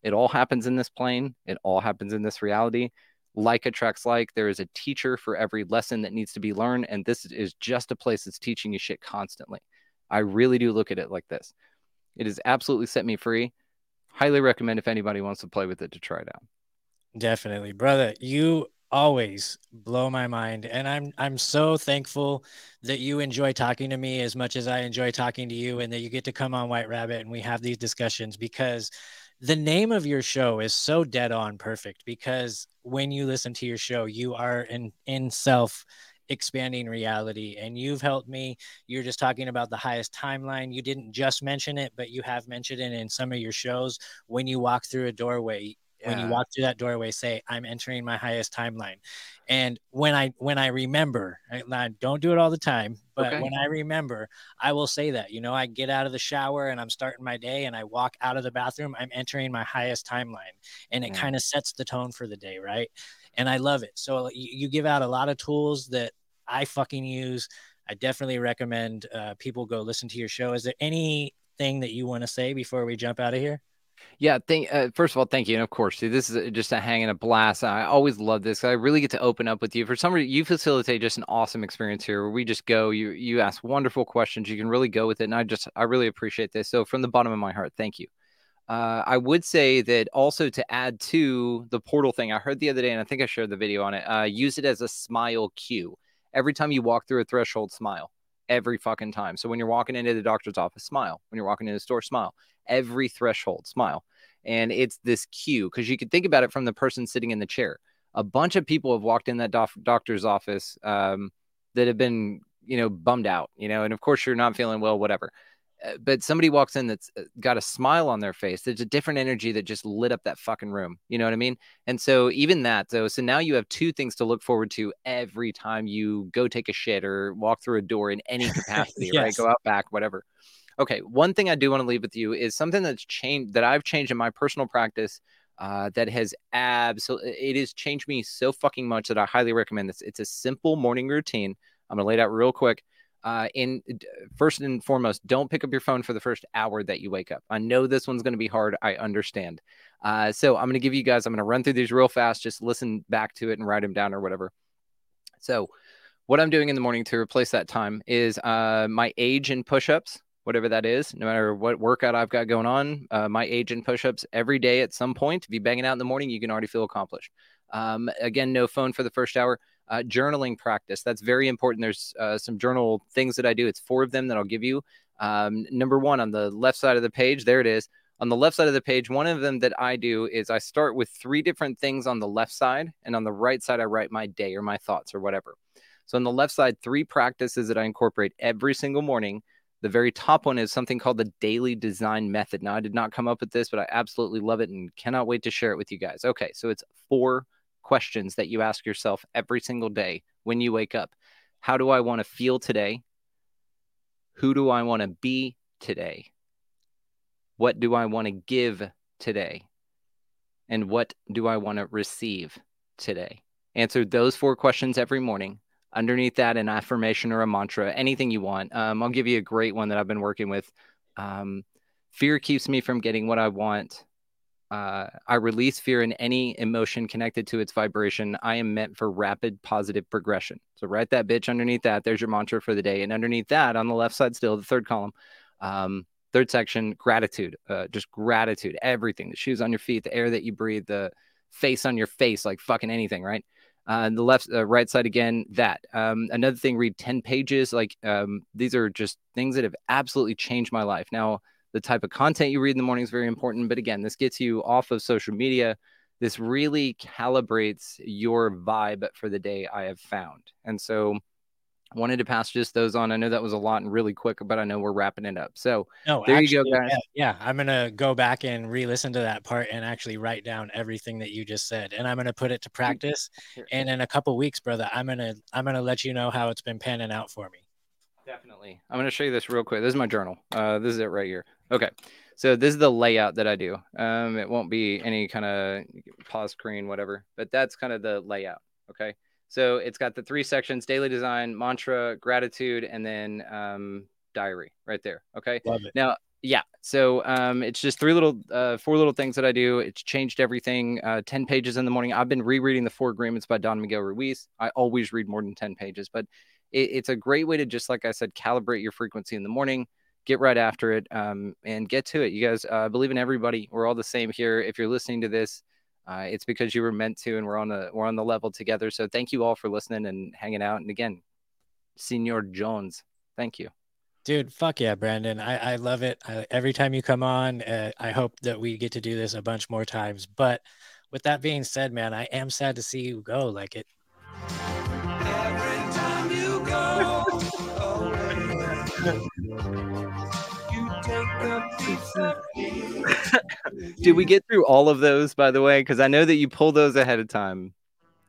it all happens in this plane it all happens in this reality. Like attracts like there is a teacher for every lesson that needs to be learned and this is just a place that's teaching you shit constantly. I really do look at it like this. It has absolutely set me free. Highly recommend if anybody wants to play with it to try it out. Definitely. Brother you always blow my mind and i'm i'm so thankful that you enjoy talking to me as much as i enjoy talking to you and that you get to come on white rabbit and we have these discussions because the name of your show is so dead on perfect because when you listen to your show you are in in self expanding reality and you've helped me. You're just talking about the highest timeline. You didn't just mention it but you have mentioned it in some of your shows. When you walk through a doorway when you walk through that doorway say i'm entering my highest timeline. And when i when i remember I, don't do it all the time but okay. when i remember i will say that you know i get out of the shower and i'm starting my day and i walk out of the bathroom i'm entering my highest timeline and it yeah. kind of sets the tone for the day right? And i love it. So you, you give out a lot of tools that i fucking use. I definitely recommend uh, people go listen to your show. Is there anything that you want to say before we jump out of here yeah, thank. Uh, first of all, thank you, and of course, see, this is just a hang hanging a blast. I always love this. I really get to open up with you. For some reason, you facilitate just an awesome experience here, where we just go. You you ask wonderful questions. You can really go with it, and I just I really appreciate this. So from the bottom of my heart, thank you. Uh, I would say that also to add to the portal thing, I heard the other day, and I think I shared the video on it. Uh, use it as a smile cue. Every time you walk through a threshold, smile every fucking time. So when you're walking into the doctor's office, smile. When you're walking into the store, smile. Every threshold, smile. And it's this cue because you could think about it from the person sitting in the chair. A bunch of people have walked in that doc- doctor's office um, that have been, you know, bummed out, you know, and of course you're not feeling well, whatever. Uh, but somebody walks in that's got a smile on their face. There's a different energy that just lit up that fucking room. You know what I mean? And so even that, though, so now you have two things to look forward to every time you go take a shit or walk through a door in any capacity, yes. right? Go out back, whatever. Okay, one thing I do want to leave with you is something that's changed that I've changed in my personal practice. Uh, that has absolutely it has changed me so fucking much that I highly recommend this. It's a simple morning routine. I'm gonna lay it out real quick uh, in first and foremost, don't pick up your phone for the first hour that you wake up. I know this one's going to be hard. I understand. Uh, so I'm going to give you guys, I'm going to run through these real fast. Just listen back to it and write them down or whatever. So, what I'm doing in the morning to replace that time is uh, my age in push ups, whatever that is, no matter what workout I've got going on, uh, my age in push ups every day at some point. If you're banging out in the morning, you can already feel accomplished. Um, again, no phone for the first hour. Uh, journaling practice. That's very important. There's uh, some journal things that I do. It's four of them that I'll give you. Um, number one on the left side of the page, there it is. On the left side of the page, one of them that I do is I start with three different things on the left side, and on the right side, I write my day or my thoughts or whatever. So on the left side, three practices that I incorporate every single morning. The very top one is something called the daily design method. Now, I did not come up with this, but I absolutely love it and cannot wait to share it with you guys. Okay, so it's four questions that you ask yourself every single day when you wake up. How do I want to feel today? Who do I want to be today? What do I want to give today? And what do I want to receive today? Answer those four questions every morning underneath that an affirmation or a mantra anything you want um, i'll give you a great one that i've been working with um, fear keeps me from getting what i want uh, i release fear in any emotion connected to its vibration i am meant for rapid positive progression so write that bitch underneath that there's your mantra for the day and underneath that on the left side still the third column um, third section gratitude uh, just gratitude everything the shoes on your feet the air that you breathe the face on your face like fucking anything right uh, the left, uh, right side again, that. Um, another thing, read 10 pages. Like um, these are just things that have absolutely changed my life. Now, the type of content you read in the morning is very important. But again, this gets you off of social media. This really calibrates your vibe for the day I have found. And so wanted to pass just those on. I know that was a lot and really quick, but I know we're wrapping it up. So no, there actually, you go, guys. Yeah, yeah, I'm gonna go back and re-listen to that part and actually write down everything that you just said, and I'm gonna put it to practice. And in a couple weeks, brother, I'm gonna I'm gonna let you know how it's been panning out for me. Definitely. I'm gonna show you this real quick. This is my journal. Uh, this is it right here. Okay. So this is the layout that I do. Um, it won't be any kind of pause screen, whatever, but that's kind of the layout. Okay. So it's got the three sections: daily design, mantra, gratitude, and then um, diary right there. Okay. Love it. Now, yeah. So um, it's just three little, uh, four little things that I do. It's changed everything. Uh, ten pages in the morning. I've been rereading the Four Agreements by Don Miguel Ruiz. I always read more than ten pages, but it, it's a great way to just, like I said, calibrate your frequency in the morning. Get right after it um, and get to it. You guys, uh, believe in everybody. We're all the same here. If you're listening to this, uh, it's because you were meant to, and we're on the we're on the level together. So thank you all for listening and hanging out. And again, Senor Jones, thank you. Dude, fuck yeah, Brandon. I, I love it. I, every time you come on, uh, I hope that we get to do this a bunch more times. But with that being said, man, I am sad to see you go. Like it. Did we get through all of those, by the way? Because I know that you pull those ahead of time,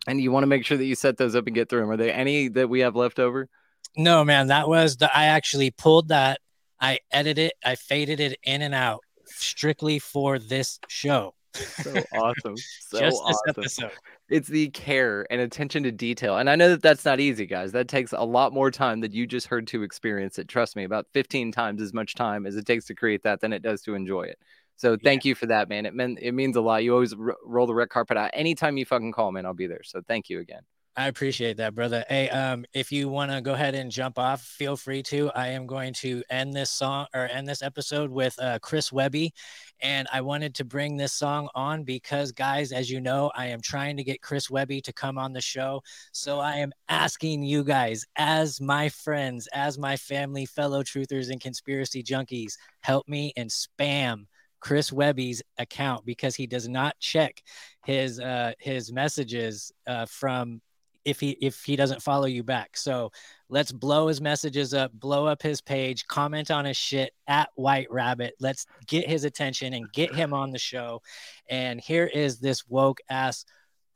and you want to make sure that you set those up and get through them. Are there any that we have left over? No, man, that was the. I actually pulled that. I edited it. I faded it in and out strictly for this show. So awesome. So Just this awesome. episode. It's the care and attention to detail. And I know that that's not easy, guys. That takes a lot more time than you just heard to experience it. Trust me, about 15 times as much time as it takes to create that than it does to enjoy it. So thank you for that, man. It meant it means a lot. You always r- roll the red carpet out. Anytime you fucking call, man, I'll be there. So thank you again. I appreciate that, brother. Hey, um, if you want to go ahead and jump off, feel free to. I am going to end this song or end this episode with uh, Chris Webby, and I wanted to bring this song on because, guys, as you know, I am trying to get Chris Webby to come on the show. So I am asking you guys, as my friends, as my family, fellow truthers and conspiracy junkies, help me and spam Chris Webby's account because he does not check his uh, his messages uh, from if he if he doesn't follow you back. So let's blow his messages up, blow up his page, comment on his shit at White Rabbit. Let's get his attention and get him on the show. And here is this woke ass,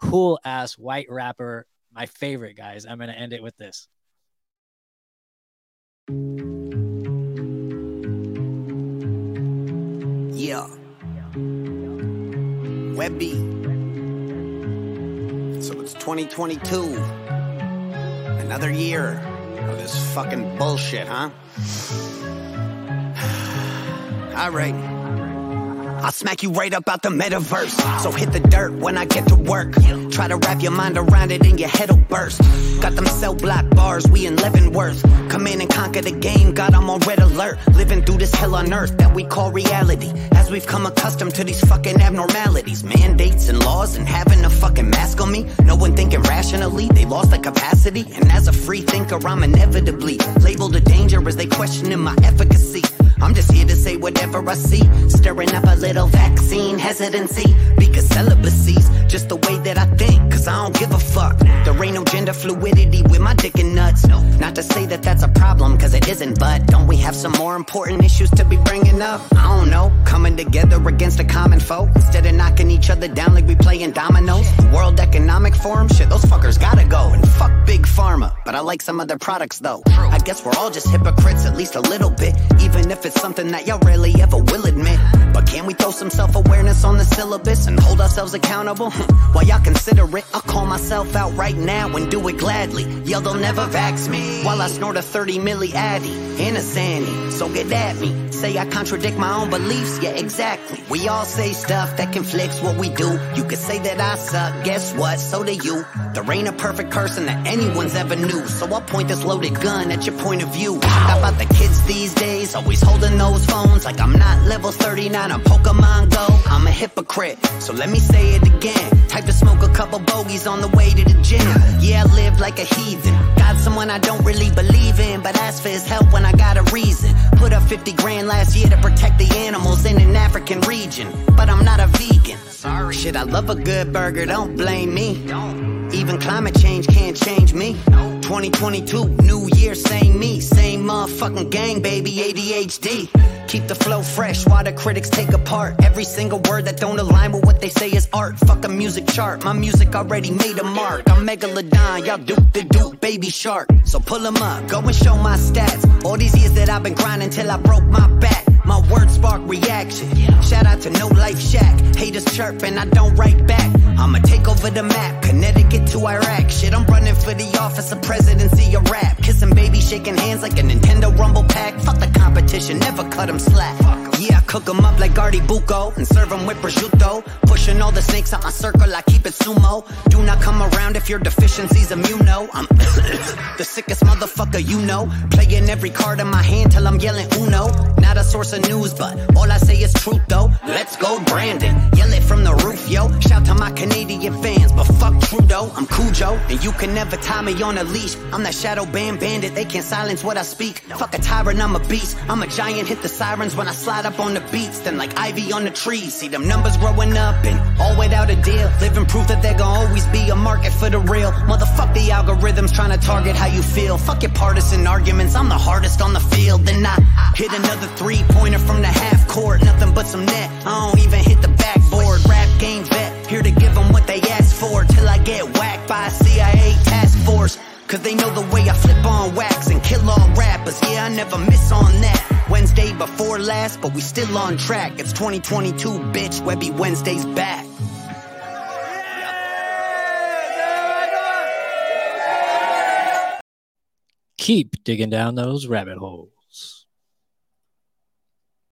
cool ass white rapper, my favorite guys. I'm gonna end it with this. Yeah. Webby. It's 2022. Another year of this fucking bullshit, huh? All right. I'll smack you right up out the metaverse. So hit the dirt when I get to work. Try to wrap your mind around it and your head'll burst. Got them cell block bars, we in Leavenworth. Come in and conquer the game, God, I'm on red alert. Living through this hell on earth that we call reality. As we've come accustomed to these fucking abnormalities, mandates and laws, and having a fucking mask on me. No one thinking rationally, they lost the capacity. And as a free thinker, I'm inevitably labeled a danger as they questioning my efficacy. I'm just here to say whatever I see. Stirring up a little vaccine hesitancy. Because celibacy's just the way that I think. Cause I don't give a fuck. There ain't no gender fluidity with my dick and nuts. No, not to say that that's a problem, cause it isn't. But don't we have some more important issues to be bringing up? I don't know. Coming together against a common foe. Instead of knocking each other down like we playing dominoes. World Economic Forum, shit, those fuckers gotta go. And fuck Big Pharma. But I like some of their products though. I guess we're all just hypocrites, at least a little bit. Even if it's something that y'all rarely ever will admit. But can we throw some self awareness on the syllabus and hold ourselves accountable? While y'all consider it, I'll call myself out right now and do it gladly. Y'all they'll never vax me. While I snort a 30 milli addy and a sandy. So get at me. Say I contradict my own beliefs, yeah, exactly. We all say stuff that conflicts what we do. You could say that I suck, guess what? So do you. There ain't a perfect person that anyone's ever knew. So I'll point this loaded gun at your point of view. How about the kids these days? Always holding those phones like I'm not level 39 on Pokemon Go. I'm a hypocrite, so let me say it again. Type to smoke a couple bogeys on the way to the gym. Yeah, I live like a heathen. Got someone I don't really believe in, but ask for his help when I got a reason. Put up 50 grand last year to protect the animals in an African region. But I'm not a vegan. Sorry. Shit, I love a good burger, don't blame me. Don't. Even climate change can't change me. 2022, new year, same me, same motherfucking gang, baby, ADHD. Keep the flow fresh while the critics take apart every single word that don't align with what they say is art. Fuck a music chart, my music already made a mark. I'm Megalodon, y'all duke the duke, baby shark. So pull 'em up, go and show my stats. All these years that I've been grinding till I broke my back. My words spark reaction. Shout out to No Life Shack. Haters chirp and I don't write back. I'ma take over the map, Connecticut to Iraq. Shit, I'm running for the office of presidency of rap. Kissing baby, shaking hands like a Nintendo Rumble Pak. Fuck the competition, never cut 'em slack. Yeah, I cook 'em up like Artie Bucco and serve 'em with prosciutto. Pushing all the snakes out my circle, I keep it sumo. Do not come around if your deficiency's immuno. I'm the sickest motherfucker you know. Playing every card in my hand till I'm yelling Uno. Not a source of news, but all I say is truth though. Let's go, Brandon. Yell it from the roof, yo. Shout to my Canadian fans, but fuck Trudeau. I'm Cujo, and you can never tie me on a leash. I'm that shadow band bandit, they can't silence what I speak. Fuck a tyrant, I'm a beast. I'm a giant, hit the sirens when I slide up on the beats. Then like ivy on the trees, see them numbers growing up and all without a deal. Living proof that there gon' always be a market for the real. Motherfuck the algorithms trying to target how you feel. Fuck your partisan arguments, I'm the hardest on the field. Then I hit another three pointer from the half court, nothing but some net. I don't even hit the backboard. Rap game vet, here to give them what they ask for. Till I get whacked by a CIA task force. Cause they know the way I flip on wax and kill all rappers. Yeah, I never miss on that. Wednesday before last, but we still on track. It's 2022, bitch. Webby Wednesday's back. Keep digging down those rabbit holes.